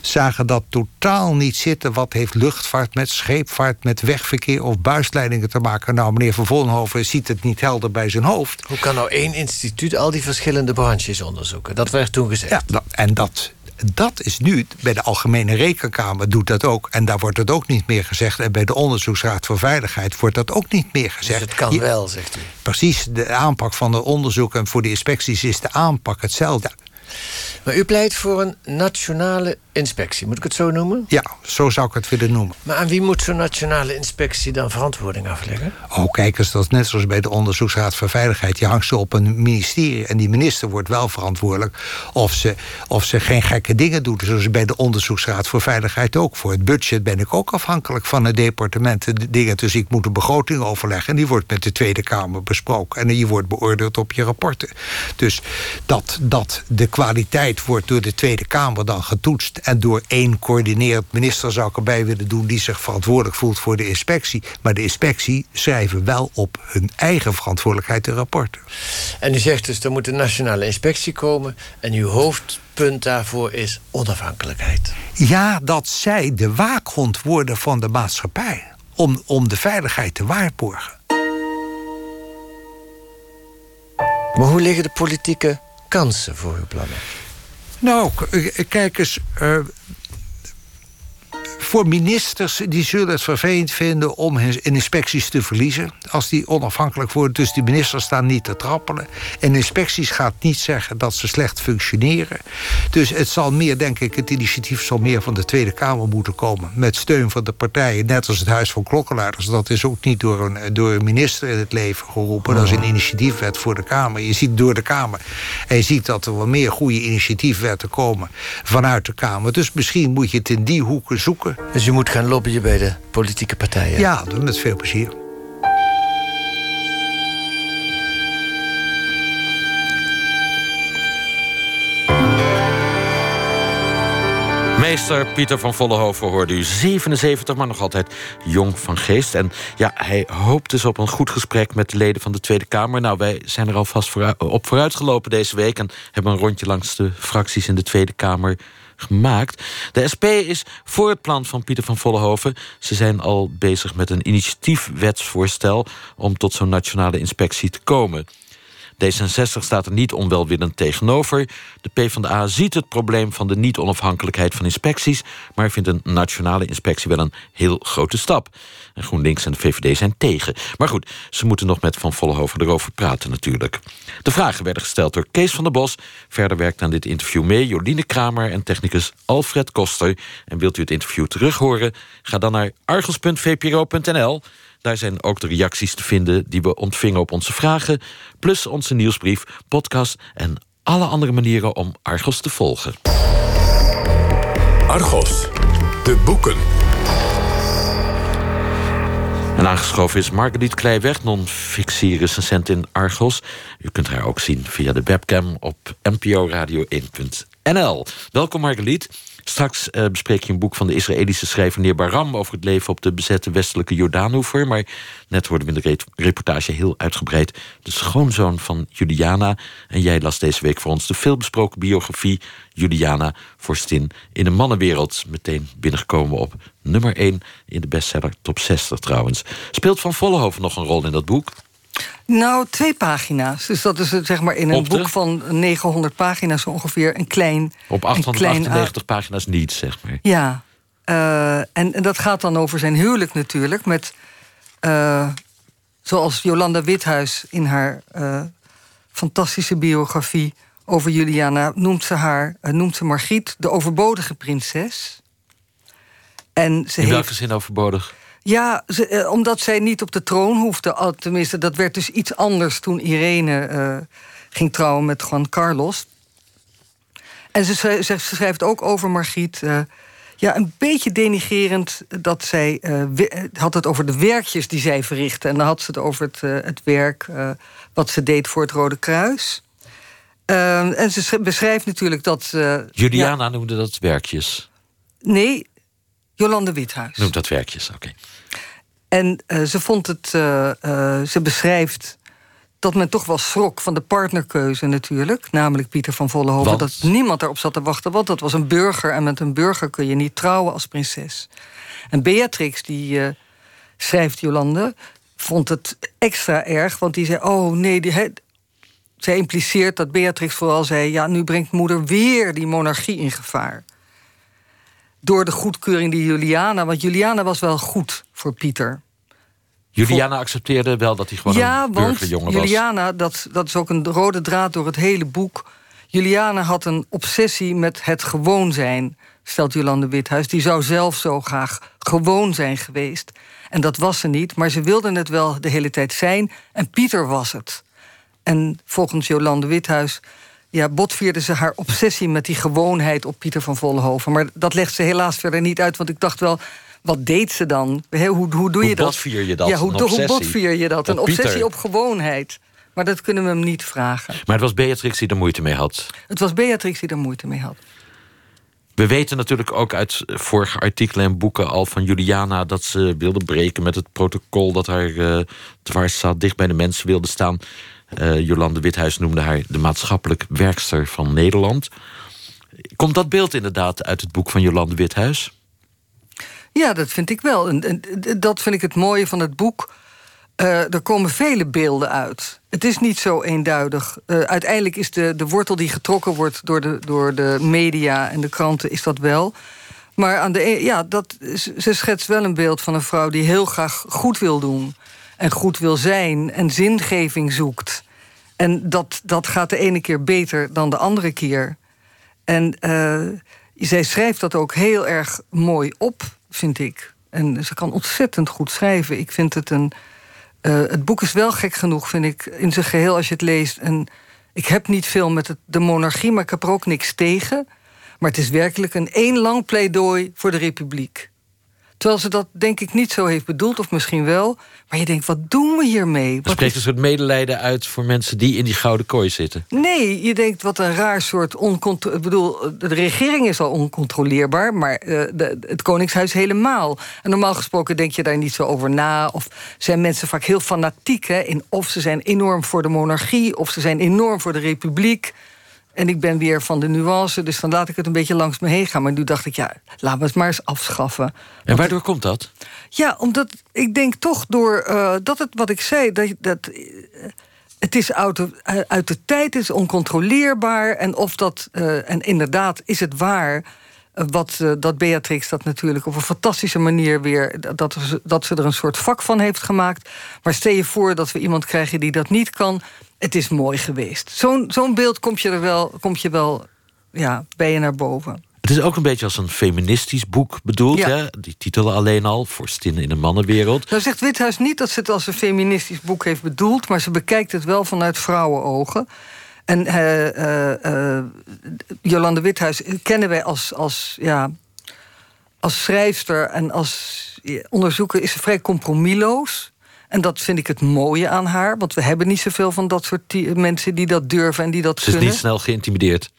S3: zagen dat totaal niet zitten. Wat heeft luchtvaart met scheepvaart, met wegverkeer of buisleidingen te maken? Nou, meneer Van Vollenhoven ziet het niet helder bij zijn hoofd.
S4: Hoe kan nou één instituut al die verschillende branches onderzoeken? Dat werd toen gezegd.
S3: Ja, en dat Dat is nu, bij de Algemene Rekenkamer doet dat ook. En daar wordt het ook niet meer gezegd. En bij de Onderzoeksraad voor Veiligheid wordt dat ook niet meer gezegd.
S4: Dus het kan wel, zegt u.
S3: Precies, de aanpak van het onderzoek en voor de inspecties is de aanpak hetzelfde.
S4: Maar u pleit voor een nationale inspectie, moet ik het zo noemen?
S3: Ja, zo zou ik het willen noemen.
S4: Maar aan wie moet zo'n nationale inspectie dan verantwoording afleggen?
S3: Oh, kijk eens, dat is net zoals bij de Onderzoeksraad voor Veiligheid. Je hangt ze op een ministerie en die minister wordt wel verantwoordelijk... of ze, of ze geen gekke dingen doet, zoals bij de Onderzoeksraad voor Veiligheid ook. Voor het budget ben ik ook afhankelijk van het departement. De dingen, dus ik moet een begroting overleggen... en die wordt met de Tweede Kamer besproken. En je wordt beoordeeld op je rapporten. Dus dat, dat de kwaliteit wordt door de Tweede Kamer dan getoetst... en door één coördinerend minister zou ik erbij willen doen... die zich verantwoordelijk voelt voor de inspectie. Maar de inspectie schrijven wel op hun eigen verantwoordelijkheid de rapporten.
S4: En u zegt dus, er moet een nationale inspectie komen... en uw hoofdpunt daarvoor is onafhankelijkheid.
S3: Ja, dat zij de waakhond worden van de maatschappij. Om, om de veiligheid te waarborgen.
S4: Maar hoe liggen de politieke kansen voor uw plannen?
S3: Nou, eh, kijk eens. eh, voor ministers, die zullen het vervelend vinden om hun inspecties te verliezen. Als die onafhankelijk worden. Dus die ministers staan niet te trappelen. En inspecties gaat niet zeggen dat ze slecht functioneren. Dus het zal meer, denk ik, het initiatief zal meer van de Tweede Kamer moeten komen. Met steun van de partijen, net als het Huis van Klokkenluiders. Dat is ook niet door een, door minister in het leven geroepen. Dat is een initiatiefwet voor de Kamer. Je ziet door de Kamer. En je ziet dat er wel meer goede initiatiefwetten komen vanuit de Kamer. Dus misschien moet je het in die hoeken zoeken.
S4: Dus u moet gaan lobbyen bij de politieke partijen?
S3: Ja, met veel plezier.
S2: Meester Pieter van Vollenhoven hoorde u 77, maar nog altijd jong van geest. En ja, hij hoopt dus op een goed gesprek met de leden van de Tweede Kamer. Nou, wij zijn er alvast vooru- op vooruitgelopen deze week... en hebben een rondje langs de fracties in de Tweede Kamer gemaakt. De SP is voor het plan van Pieter van Vollenhoven. Ze zijn al bezig met een initiatiefwetsvoorstel... om tot zo'n nationale inspectie te komen. D66 staat er niet onwelwillend tegenover. De PvdA ziet het probleem van de niet-onafhankelijkheid van inspecties... maar vindt een nationale inspectie wel een heel grote stap. En GroenLinks en de VVD zijn tegen. Maar goed, ze moeten nog met Van Vollenhoven erover praten natuurlijk. De vragen werden gesteld door Kees van der Bos. Verder werkt aan dit interview mee Jolien Kramer en technicus Alfred Koster. En wilt u het interview terughoren? Ga dan naar argos.vpro.nl... Daar zijn ook de reacties te vinden die we ontvingen op onze vragen... plus onze nieuwsbrief, podcast en alle andere manieren om Argos te volgen.
S1: Argos, de boeken.
S2: En aangeschoven is Marguerite Kleiweg, non-fictie-recensent in Argos. U kunt haar ook zien via de webcam op NPO Radio 1.nl. Welkom Marguerite. Straks eh, bespreek je een boek van de Israëlische schrijver Neer Baram... over het leven op de bezette westelijke Jordaanhoever. Maar net hoorden we in de re- reportage heel uitgebreid... de schoonzoon van Juliana. En jij las deze week voor ons de veelbesproken biografie... Juliana, vorstin in de mannenwereld. Meteen binnengekomen op nummer 1 in de bestseller top 60 trouwens. Speelt Van Vollenhoven nog een rol in dat boek?
S21: Nou, twee pagina's. Dus dat is het, zeg maar in een
S2: de?
S21: boek van 900 pagina's ongeveer een klein...
S2: Op
S21: een klein,
S2: 898 pagina's niet, zeg maar.
S21: Ja, eh, en, en dat gaat dan over zijn huwelijk natuurlijk. Met, eh, zoals Jolanda Withuis in haar eh, fantastische biografie over Juliana noemt ze haar, noemt ze Margriet de overbodige prinses. En ze
S2: in
S21: heeft,
S2: welke zin overbodig?
S21: Ja, ze, eh, omdat zij niet op de troon hoefde. Tenminste, dat werd dus iets anders toen Irene eh, ging trouwen met Juan Carlos. En ze, ze schrijft ook over Margriet. eh, ja, een beetje denigerend dat zij. eh, we- eh, had het over de werkjes die zij verrichtte. En dan had ze het over het, het werk wat ze deed voor het Rode Kruis. En ze sch- beschrijft natuurlijk dat.
S2: Juliana noemde dat werkjes.
S21: nee, Jolande Withuis.
S2: Noemt dat werkjes, oké.
S21: En eh, ze vond het, eh, eh, ze beschrijft dat men toch wel schrok van de partnerkeuze natuurlijk. Namelijk Pieter van Vollenhoven.
S2: Want?
S21: Dat niemand daarop zat te wachten. Want dat was een burger. En met een burger kun je niet trouwen als prinses. En Beatrix, die schrijft Jolande, vond het extra erg. Want die zei, oh nee, die, he- zij impliceert dat Beatrix vooral zei: ja, nu brengt moeder weer die monarchie in gevaar. Door de goedkeuring die Juliana, want Juliana was wel goed voor Pieter.
S2: Juliana accepteerde wel dat hij gewoon
S21: ja,
S2: een
S21: want
S2: burgerjongen was.
S21: Juliana, dat, dat is ook een rode draad door het hele boek. Juliana had een obsessie met het gewoon zijn, stelt Jolande Withuis. Die zou zelf zo graag gewoon zijn geweest. En dat was ze niet, maar ze wilde het wel de hele tijd zijn. En Pieter was het. En volgens Jolande Withuis ja, botvierde ze haar obsessie met die gewoonheid op Pieter van Vollenhoven. Maar dat legt ze helaas verder niet uit, want ik dacht wel. Wat deed ze dan? Hoe, hoe doe
S2: Hoe
S21: je dat?
S2: botvier je dat?
S21: Ja, hoe,
S2: Een
S21: hoe
S2: obsessie
S21: botvier je dat? Een obsessie
S2: Pieter.
S21: op gewoonheid. Maar dat kunnen we hem niet vragen.
S2: Maar het was Beatrix die er moeite mee had.
S21: Het was Beatrix die er moeite mee had.
S2: We weten natuurlijk ook uit vorige artikelen en boeken al van Juliana dat ze wilde breken met het protocol dat haar eh dwars zat, dicht bij de mensen wilde staan. Eh, Jolande Withuis noemde haar de maatschappelijk werkster van Nederland. Komt dat beeld inderdaad uit het boek van Jolande Withuis?
S21: Ja, dat vind ik wel. En, dat vind ik het mooie van het boek. Eh, er komen vele beelden uit. Het is niet zo eenduidig. Eh, uiteindelijk is de, de wortel die getrokken wordt door de, door de media en de kranten, is dat wel. Maar aan de, e- ja, dat, ze schetst wel een beeld van een vrouw die heel graag goed wil doen. En goed wil zijn en zingeving zoekt. En dat, dat gaat de ene keer beter dan de andere keer. En eh, zij schrijft dat ook heel erg mooi op, vind ik. En ze kan ontzettend goed schrijven. Ik vind het een. eh, het boek is wel gek genoeg, vind ik, in zijn geheel als je het leest. En ik heb niet veel met de monarchie, maar ik heb er ook niks tegen. Maar het is werkelijk een één lang pleidooi voor de republiek. Terwijl ze dat denk ik niet zo heeft bedoeld, of misschien wel. Maar je denkt, wat doen we hiermee?
S2: Er
S21: Wat
S2: spreekt een soort medelijden uit voor mensen die in die gouden kooi zitten.
S21: Nee, je denkt wat een raar soort oncontro... Ik bedoel, de regering is al oncontroleerbaar... maar eh, de, het Koningshuis helemaal. En normaal gesproken denk je daar niet zo over na... of zijn mensen vaak heel fanatiek... Hè, in of ze zijn enorm voor de monarchie... of ze zijn enorm voor de republiek. En ik ben weer van de nuance, dus dan laat ik het een beetje langs me heen gaan. Maar nu dacht ik, ja, laten we het maar eens afschaffen.
S2: En waardoor komt dat?
S21: Ja, omdat ik denk toch door eh, dat het wat ik zei, dat, dat eh, het is uit de, uit de tijd, het is oncontroleerbaar. En of dat, eh, en inderdaad, is het waar. eh, Wat, eh, dat Beatrix dat natuurlijk op een fantastische manier weer. Dat, dat ze er een soort vak van heeft gemaakt. Maar stel je voor dat we iemand krijgen die dat niet kan. Het is mooi geweest. Zo'n zo'n beeld komt je er wel, komt je wel ja, bij je naar boven.
S2: Het is ook een beetje als een feministisch boek bedoeld.
S21: Ja.
S2: Hè? Die titel alleen al, Vorstinnen in een mannenwereld.
S21: Nou zegt Withuis niet dat ze het als een feministisch boek heeft bedoeld... maar ze bekijkt het wel vanuit vrouwenogen. En eh, eh, eh, Jolande Withuis kennen wij als, als, ja, als schrijfster en als onderzoeker... is ze vrij compromisloos. En dat vind ik het mooie aan haar. Want we hebben niet zoveel van dat soort mensen die dat durven en die dat
S2: Ze is niet snel geïntimideerd.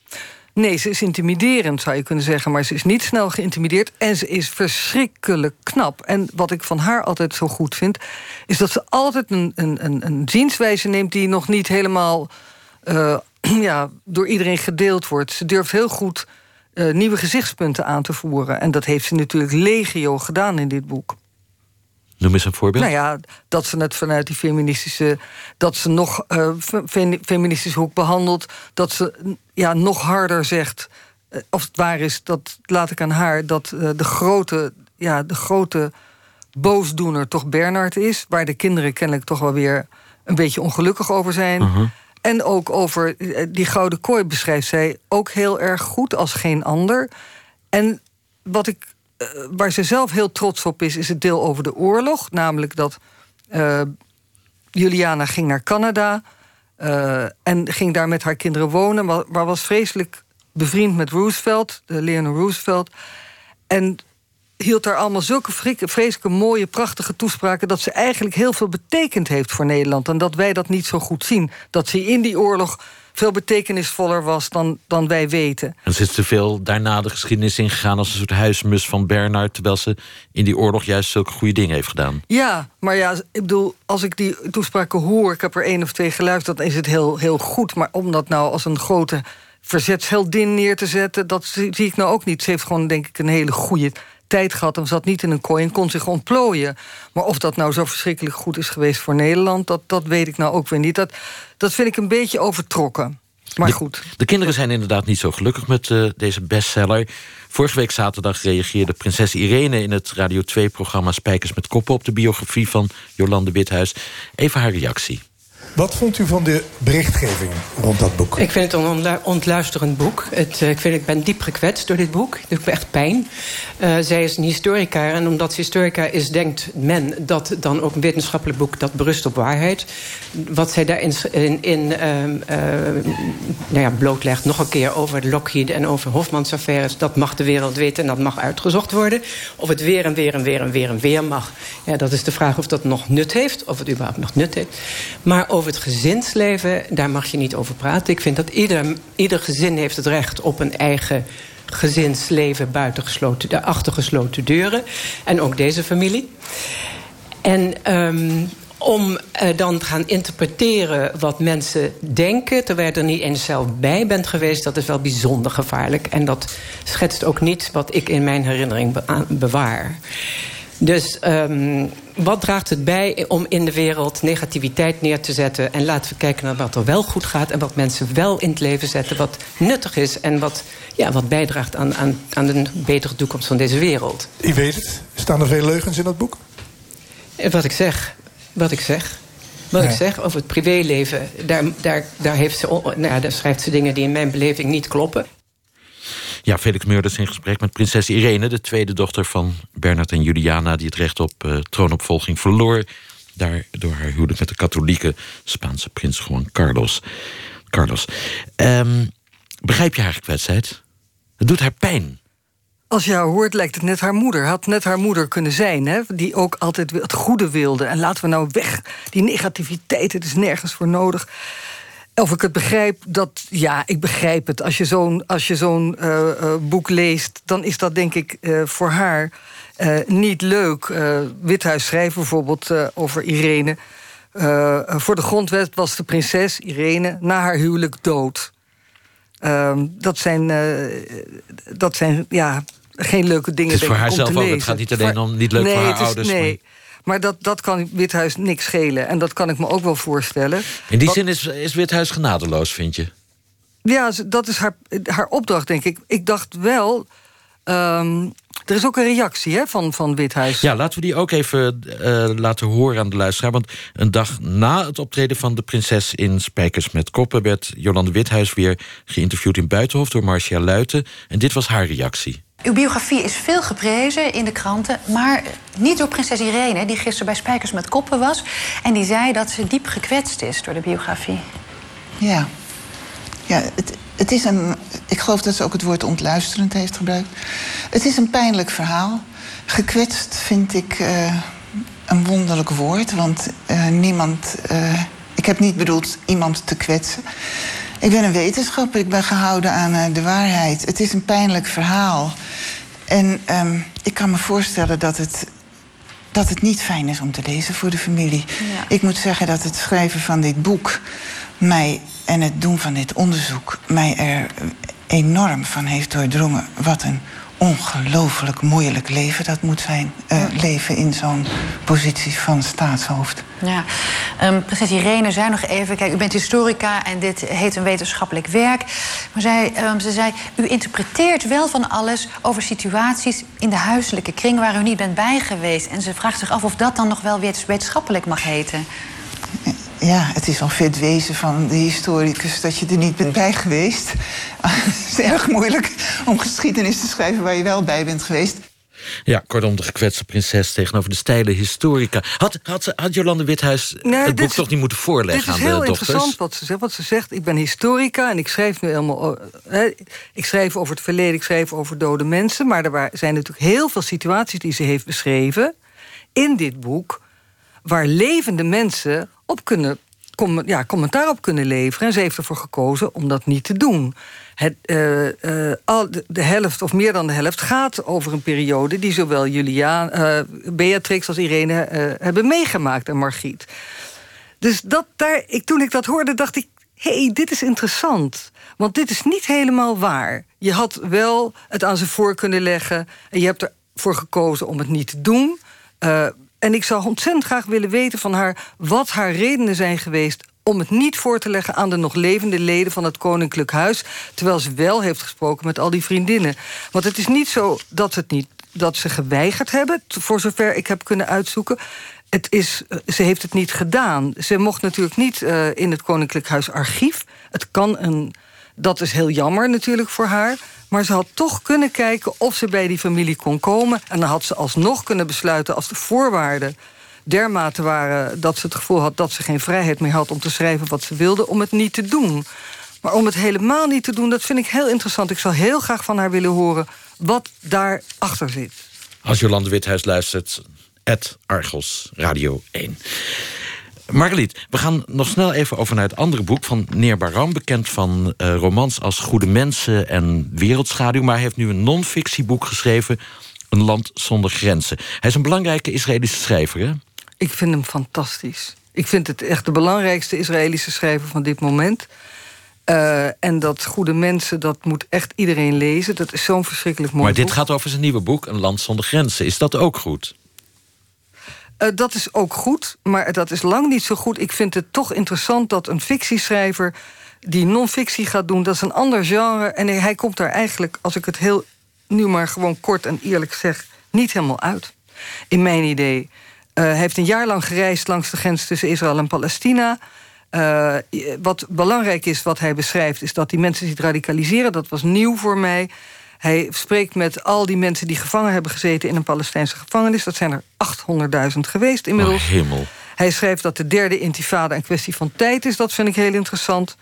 S21: Nee, ze is intimiderend, zou je kunnen zeggen. Maar ze is niet snel geïntimideerd. En ze is verschrikkelijk knap. En wat ik van haar altijd zo goed vind... is dat ze altijd een, een, een, een zienswijze neemt... die nog niet helemaal eh, [CLEARS THROAT] ja, door iedereen gedeeld wordt. Ze durft heel goed eh, nieuwe gezichtspunten aan te voeren. En dat heeft ze natuurlijk legio gedaan in dit boek.
S2: Noem eens een voorbeeld.
S21: Nou ja, dat ze het vanuit die feministische. dat ze nog eh, fe- feministische hoek behandelt. Dat ze ja, nog harder zegt. eh, of het waar is, dat laat ik aan haar. dat eh, de, grote, ja, de grote boosdoener toch Bernard is. Waar de kinderen kennelijk toch wel weer een beetje ongelukkig over zijn.
S2: Mhm.
S21: En ook over die gouden kooi beschrijft zij ook heel erg goed als geen ander. En wat ik, waar ze zelf heel trots op is, is het deel over de oorlog. Namelijk dat eh, Juliana ging naar Canada eh, en ging daar met haar kinderen wonen. Maar, was vreselijk bevriend met Roosevelt, de Leonard Roosevelt. En hield daar allemaal zulke vreselijke mooie, prachtige toespraken... dat ze eigenlijk heel veel betekend heeft voor Nederland. En dat wij dat niet zo goed zien. Dat ze in die oorlog veel betekenisvoller was dan, dan wij weten.
S2: En ze is te veel daarna de geschiedenis ingegaan als een soort huismus van Bernard. Terwijl ze in die oorlog juist zulke goede dingen heeft gedaan.
S21: Ja, maar ja, ik bedoel, als ik die toespraken hoor... ik heb er één of twee geluisterd, dan is het heel, heel goed. Maar om dat nou als een grote verzetsheldin neer te zetten... dat zie, zie ik nou ook niet. Ze heeft gewoon, denk ik, een hele goede tijd gehad en zat niet in een kooi en kon zich ontplooien. Maar of dat nou zo verschrikkelijk goed is geweest voor Nederland, dat, dat weet ik nou ook weer niet. Dat, dat vind ik een beetje overtrokken. Maar
S2: de,
S21: goed.
S2: De kinderen zijn inderdaad niet zo gelukkig met uh, deze bestseller. Vorige week zaterdag reageerde prinses Irene in het Radio 2-programma Spijkers met Koppen op de biografie van Jolande Withuis. Even haar reactie.
S22: Wat vond u van de berichtgeving rond dat boek?
S23: Ik vind het een ontluisterend boek. Het, ik, vind, ik ben diep gekwetst door dit boek. Het doet me echt pijn. Uh, zij is een historica. En omdat ze historica is, denkt men dat dan ook een wetenschappelijk boek... dat berust op waarheid. Wat zij daarin in, in, uh, nou ja, blootlegt, nog een keer over Lockheed... en over Hofmans affaires, dat mag de wereld weten... en dat mag uitgezocht worden. Of het weer en weer en weer en weer en weer mag. Ja, dat is de vraag of dat nog nut heeft. Of het überhaupt nog nut heeft. Maar over het gezinsleven, daar mag je niet over praten. Ik vind dat ieder, ieder gezin heeft het recht op een eigen gezinsleven buiten gesloten, de achter gesloten deuren. En ook deze familie. En um, om uh, dan te gaan interpreteren wat mensen denken... terwijl je er niet eens zelf bij bent geweest... dat is wel bijzonder gevaarlijk. En dat schetst ook niet wat ik in mijn herinnering bewaar. Dus um, wat draagt het bij om in de wereld negativiteit neer te zetten... en laten we kijken naar wat er wel goed gaat... en wat mensen wel in het leven zetten, wat nuttig is... en wat, ja, wat bijdraagt aan, aan, aan een betere toekomst van deze wereld.
S22: U weet het. Staan er veel leugens in dat boek?
S23: Wat ik zeg. Wat ik zeg. Wat ja. ik zeg over het privéleven, daar, daar, daar, heeft ze, nou ja, daar schrijft ze dingen die in mijn beleving niet kloppen.
S2: Ja, Felix Meurders in gesprek met prinses Irene... de tweede dochter van Bernard en Juliana... die het recht op uh, troonopvolging verloor... daar door haar huwelijk met de katholieke Spaanse prins Juan Carlos. Carlos. Um, begrijp je haar gekwetstheid? Het doet haar pijn.
S21: Als je haar hoort, lijkt het net haar moeder. Had net haar moeder kunnen zijn, hè? die ook altijd het goede wilde. En laten we nou weg, die negativiteit, het is nergens voor nodig. Of ik het begrijp, dat ja, ik begrijp het. Als je zo'n zo'n uh, uh, boek leest, dan is dat denk ik uh, voor haar niet leuk. Withuis schrijft bijvoorbeeld over Irene. voor de grondwet was de prinses Irene na haar huwelijk dood. Ehm, dat zijn, dat zijn ja, geen leuke dingen.
S2: Het is voor haar zelf ook. Het gaat niet alleen om niet leuk
S21: nee,
S2: voor haar
S21: is,
S2: ouders.
S21: Nee. Maar dat, dat kan Withuis niks schelen. En dat kan ik me ook wel voorstellen.
S2: In die
S21: Wat,
S2: zin is, is Withuis genadeloos, vind je?
S21: Ja, dat is haar, haar opdracht, denk ik. Ik dacht wel... Um, er is ook een reactie hè, van, van Withuis.
S2: Ja, laten we die ook even uh, laten horen aan de luisteraar. Want een dag na het optreden van de prinses in Spijkers met Koppen... werd Jolande Withuis weer geïnterviewd in Buitenhof door Marcia Luiten. En dit was haar reactie.
S24: Uw biografie is veel geprezen in de kranten, maar niet door prinses Irene, die gisteren bij Spijkers met Koppen was. En die zei dat ze diep gekwetst is door de biografie.
S25: Ja, ja het, het is een. Ik geloof dat ze ook het woord ontluisterend heeft gebruikt. Het is een pijnlijk verhaal. Gekwetst vind ik uh, een wonderlijk woord, want uh, niemand. Uh, ik heb niet bedoeld iemand te kwetsen. Ik ben een wetenschapper, ik ben gehouden aan de waarheid. Het is een pijnlijk verhaal. En um, ik kan me voorstellen dat het, dat het niet fijn is om te lezen voor de familie. Ja. Ik moet zeggen dat het schrijven van dit boek mij en het doen van dit onderzoek mij er enorm van heeft doordrongen. Wat een ongelooflijk moeilijk leven dat moet zijn. Uh, leven in zo'n positie van staatshoofd.
S24: Ja, um, prinses Irene zei nog even... kijk, u bent historica en dit heet een wetenschappelijk werk. Maar zij, um, ze zei, u interpreteert wel van alles... over situaties in de huiselijke kring waar u niet bent bij geweest. En ze vraagt zich af of dat dan nog wel wetenschappelijk mag heten.
S25: Ja, het is al vet wezen van de historicus dat je er niet bent bij geweest. [LAUGHS] het is erg moeilijk om geschiedenis te schrijven waar je wel bij bent geweest.
S2: Ja, kortom, de gekwetste prinses tegenover de steile historica. Had, had, ze, had Jolande Withuis nee, het boek toch niet moeten voorleggen aan de dochters?
S21: Dit is heel interessant wat ze zegt. Wat ze zegt, ik ben historica en ik schrijf nu helemaal... Hè, ik schrijf over het verleden, ik schrijf over dode mensen... maar er zijn natuurlijk heel veel situaties die ze heeft beschreven... in dit boek, waar levende mensen op kunnen ja, commentaar op kunnen leveren. En ze heeft ervoor gekozen om dat niet te doen. Het, uh, uh, al de, helft of meer dan de helft gaat over een periode... die zowel Julia, uh, Beatrix als Irene hebben meegemaakt en Margriet. Dus dat daar, ik, toen ik dat hoorde, dacht ik... hey, dit is interessant. Want dit is niet helemaal waar. Je had wel het aan ze voor kunnen leggen... en je hebt er voor gekozen om het niet te doen. En ik zou ontzettend graag willen weten van haar wat haar redenen zijn geweest om het niet voor te leggen aan de nog levende leden van het Koninklijk Huis. Terwijl ze wel heeft gesproken met al die vriendinnen. Want het is niet zo dat, het niet, dat ze geweigerd hebben, voor zover ik heb kunnen uitzoeken. Het is, eh, ze heeft het niet gedaan. Ze mocht natuurlijk niet uh, in het Koninklijk Huis archief. Het kan een. Dat is heel jammer natuurlijk voor haar. Maar ze had toch kunnen kijken of ze bij die familie kon komen. En dan had ze alsnog kunnen besluiten als de voorwaarden dermate waren dat ze het gevoel had dat ze geen vrijheid meer had om te schrijven wat ze wilde, om het niet te doen. Maar om het helemaal niet te doen, dat vind ik heel interessant. Ik zou heel graag van haar willen horen wat daarachter zit.
S2: Als Jolande Withuis luistert, het Argos Radio 1. Margeliet, we gaan nog snel even over naar het andere boek van Neer Baram. Bekend van uh, romans als Goede Mensen en Wereldschaduw. Maar hij heeft nu een non-fictieboek geschreven. Een land zonder grenzen. Hij is een belangrijke Israëlische schrijver, hè?
S21: Ik vind hem fantastisch. Ik vind het echt de belangrijkste Israëlische schrijver van dit moment. Uh, en dat Goede Mensen, dat moet echt iedereen lezen. Dat is zo'n verschrikkelijk mooi
S2: Maar dit gaat over zijn nieuwe boek, Een land zonder grenzen. Is dat ook goed?
S21: Uh, dat is ook goed, maar dat is lang niet zo goed. Ik vind het toch interessant dat een fictieschrijver die non-fictie gaat doen, dat is een ander genre. En hij komt daar eigenlijk, als ik het heel nu maar gewoon kort en eerlijk zeg, niet helemaal uit. In mijn idee. Uh, hij heeft een jaar lang gereisd langs de grens tussen Israël en Palestina. Uh, wat belangrijk is, wat hij beschrijft, is dat die mensen zich radicaliseren. Dat was nieuw voor mij. Hij spreekt met al die mensen die gevangen hebben gezeten in een Palestijnse gevangenis. Dat zijn er 800.000 geweest inmiddels.
S2: Oh, hemel.
S21: Hij schrijft dat de derde intifada een kwestie van tijd is. Dat vind ik heel interessant.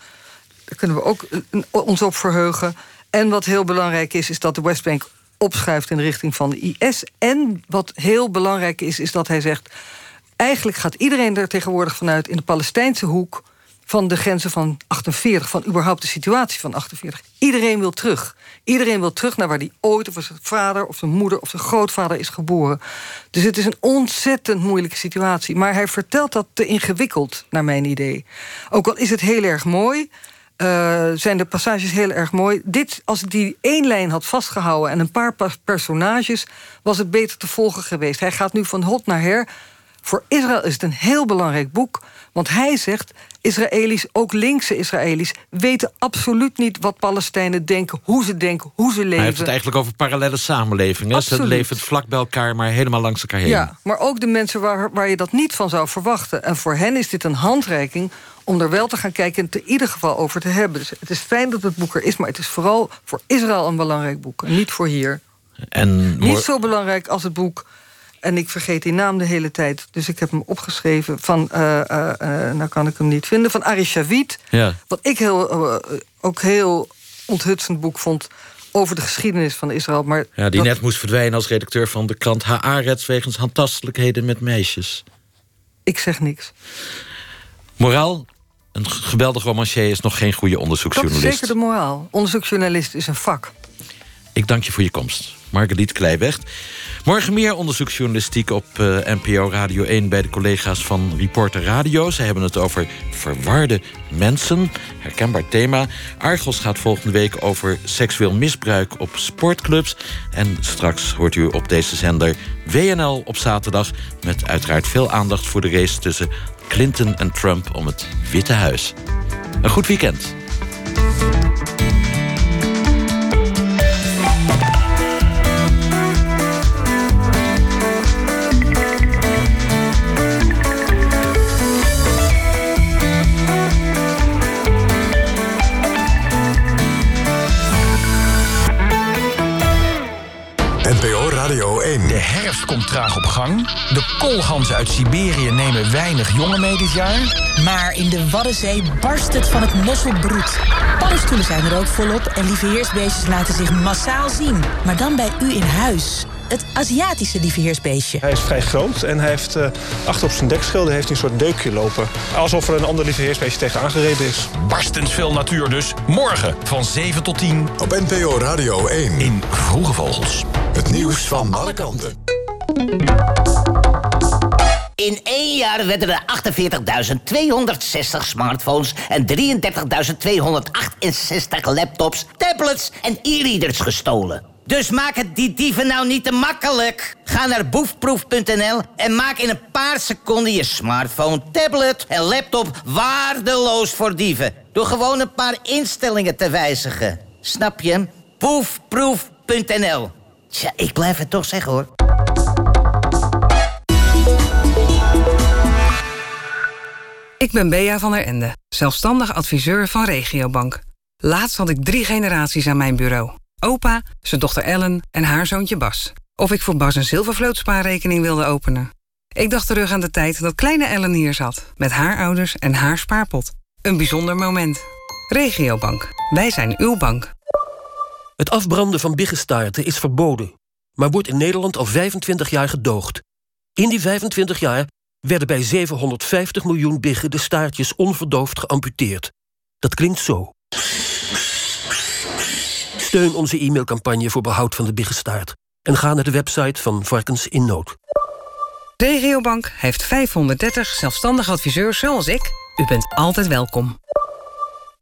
S21: Daar kunnen we ook ons op verheugen. En wat heel belangrijk is, is dat de Westbank opschuift in de richting van de IS. En wat heel belangrijk is, is dat hij zegt... eigenlijk gaat iedereen er tegenwoordig vanuit in de Palestijnse hoek... van de grenzen van 48, van überhaupt de situatie van 48. Iedereen wil terug. Iedereen wil terug naar waar hij ooit of zijn vader of zijn moeder of zijn grootvader is geboren. Dus het is een ontzettend moeilijke situatie. Maar hij vertelt dat te ingewikkeld, naar mijn idee. Ook al is het heel erg mooi... Uh, zijn de passages heel erg mooi. Dit, als ik die één lijn had vastgehouden en een paar personages, was het beter te volgen geweest. Hij gaat nu van hot naar her. Voor Israël is het een heel belangrijk boek, want hij zegt: Israëli's, ook linkse Israëli's, weten absoluut niet wat Palestijnen denken, hoe ze denken, hoe ze leven.
S2: Hij heeft het eigenlijk over parallele samenlevingen. Ze leven vlak bij elkaar, maar helemaal langs elkaar heen.
S21: Ja, maar ook de mensen waar, waar je dat niet van zou verwachten. En voor hen is dit een handreiking om er wel te gaan kijken en het in ieder geval over te hebben. Dus het is fijn dat het boek er is, maar het is vooral voor Israël een belangrijk boek. En niet voor hier.
S2: En
S21: niet zo belangrijk als het boek. En ik vergeet die naam de hele tijd. Dus ik heb hem opgeschreven van... Uh, uh, uh, nou kan ik hem niet vinden. Van Ari Shavit.
S2: Ja.
S21: Wat ik heel, ook heel onthutsend boek vond... over de geschiedenis van Israël. Maar
S2: ja, die
S21: dat...
S2: net moest verdwijnen als redacteur van de krant Haaretz... wegens handtastelijkheden met meisjes.
S21: Ik zeg niks.
S2: Moraal, een geweldig romancier is nog geen goede onderzoeksjournalist.
S21: Dat is zeker de moraal. Onderzoeksjournalist is een vak.
S2: Ik dank je voor je komst. Marguerite Kleiweg. Morgen meer onderzoeksjournalistiek op uh, NPO Radio 1... bij de collega's van Reporter Radio. Ze hebben het over verwarde mensen. Herkenbaar thema. Argos gaat volgende week over seksueel misbruik op sportclubs. En straks hoort u op deze zender WNL op zaterdag... met uiteraard veel aandacht voor de race tussen Clinton en Trump om het Witte Huis. Een goed weekend.
S26: 1.
S27: De herfst komt traag op gang. De koolganzen uit Siberië nemen weinig jongen mee dit jaar.
S28: Maar in de Waddenzee barst het van het mosselbroed. Paddenstoelen zijn er ook volop en lieveheersbeestjes laten zich massaal zien. Maar dan bij u in huis. Het Aziatische lieveheersbeestje.
S29: Hij is vrij groot en hij heeft uh, achter op zijn dekschilder heeft een soort deukje lopen. Alsof er een ander lieveheersbeestje tegen aangereden is.
S27: Barstens veel natuur dus. Morgen van 7 tot 10.
S26: Op NPO Radio 1.
S27: In Vroege Vogels.
S26: Het nieuws van alle kanten.
S30: In één jaar werden er 48.260 smartphones en 33.268 laptops, tablets en e-readers gestolen. Dus maak het die dieven nou niet te makkelijk. Ga naar boefproef.nl en maak in een paar seconden je smartphone, tablet en laptop waardeloos voor dieven. Door gewoon een paar instellingen te wijzigen. Snap je? Boefproef.nl. Tja, ik blijf het toch zeggen hoor.
S31: Ik ben Bea van der Ende, zelfstandig adviseur van Regiobank. Laatst had ik drie generaties aan mijn bureau. Opa, zijn dochter Ellen en haar zoontje Bas. Of ik voor Bas een zilvervlootspaarrekening wilde openen. Ik dacht terug aan de tijd dat kleine Ellen hier zat... met haar ouders en haar spaarpot. Een bijzonder moment. Regiobank. Wij zijn uw bank.
S32: Het afbranden van biggestaarten is verboden... maar wordt in Nederland al 25 jaar gedoogd. In die 25 jaar werden bij 750 miljoen biggen de staartjes onverdoofd geamputeerd. Dat klinkt zo. Steun onze e-mailcampagne voor behoud van de biggestaart. En ga naar de website van Varkens in Nood.
S31: Regiobank heeft 530 zelfstandige adviseurs zoals ik. U bent altijd welkom.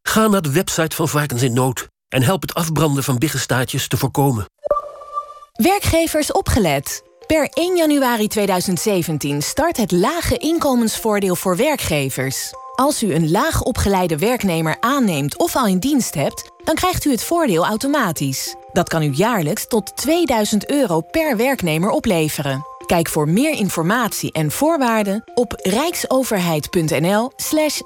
S32: Ga naar de website van Varkens in Nood... en help het afbranden van biggestaartjes te voorkomen.
S33: Werkgevers opgelet. Per 1 januari 2017 start het lage inkomensvoordeel voor werkgevers. Als u een laag opgeleide werknemer aanneemt of al in dienst hebt dan krijgt u het voordeel automatisch. Dat kan u jaarlijks tot 2000 euro per werknemer opleveren. Kijk voor meer informatie en voorwaarden op rijksoverheid.nl slash.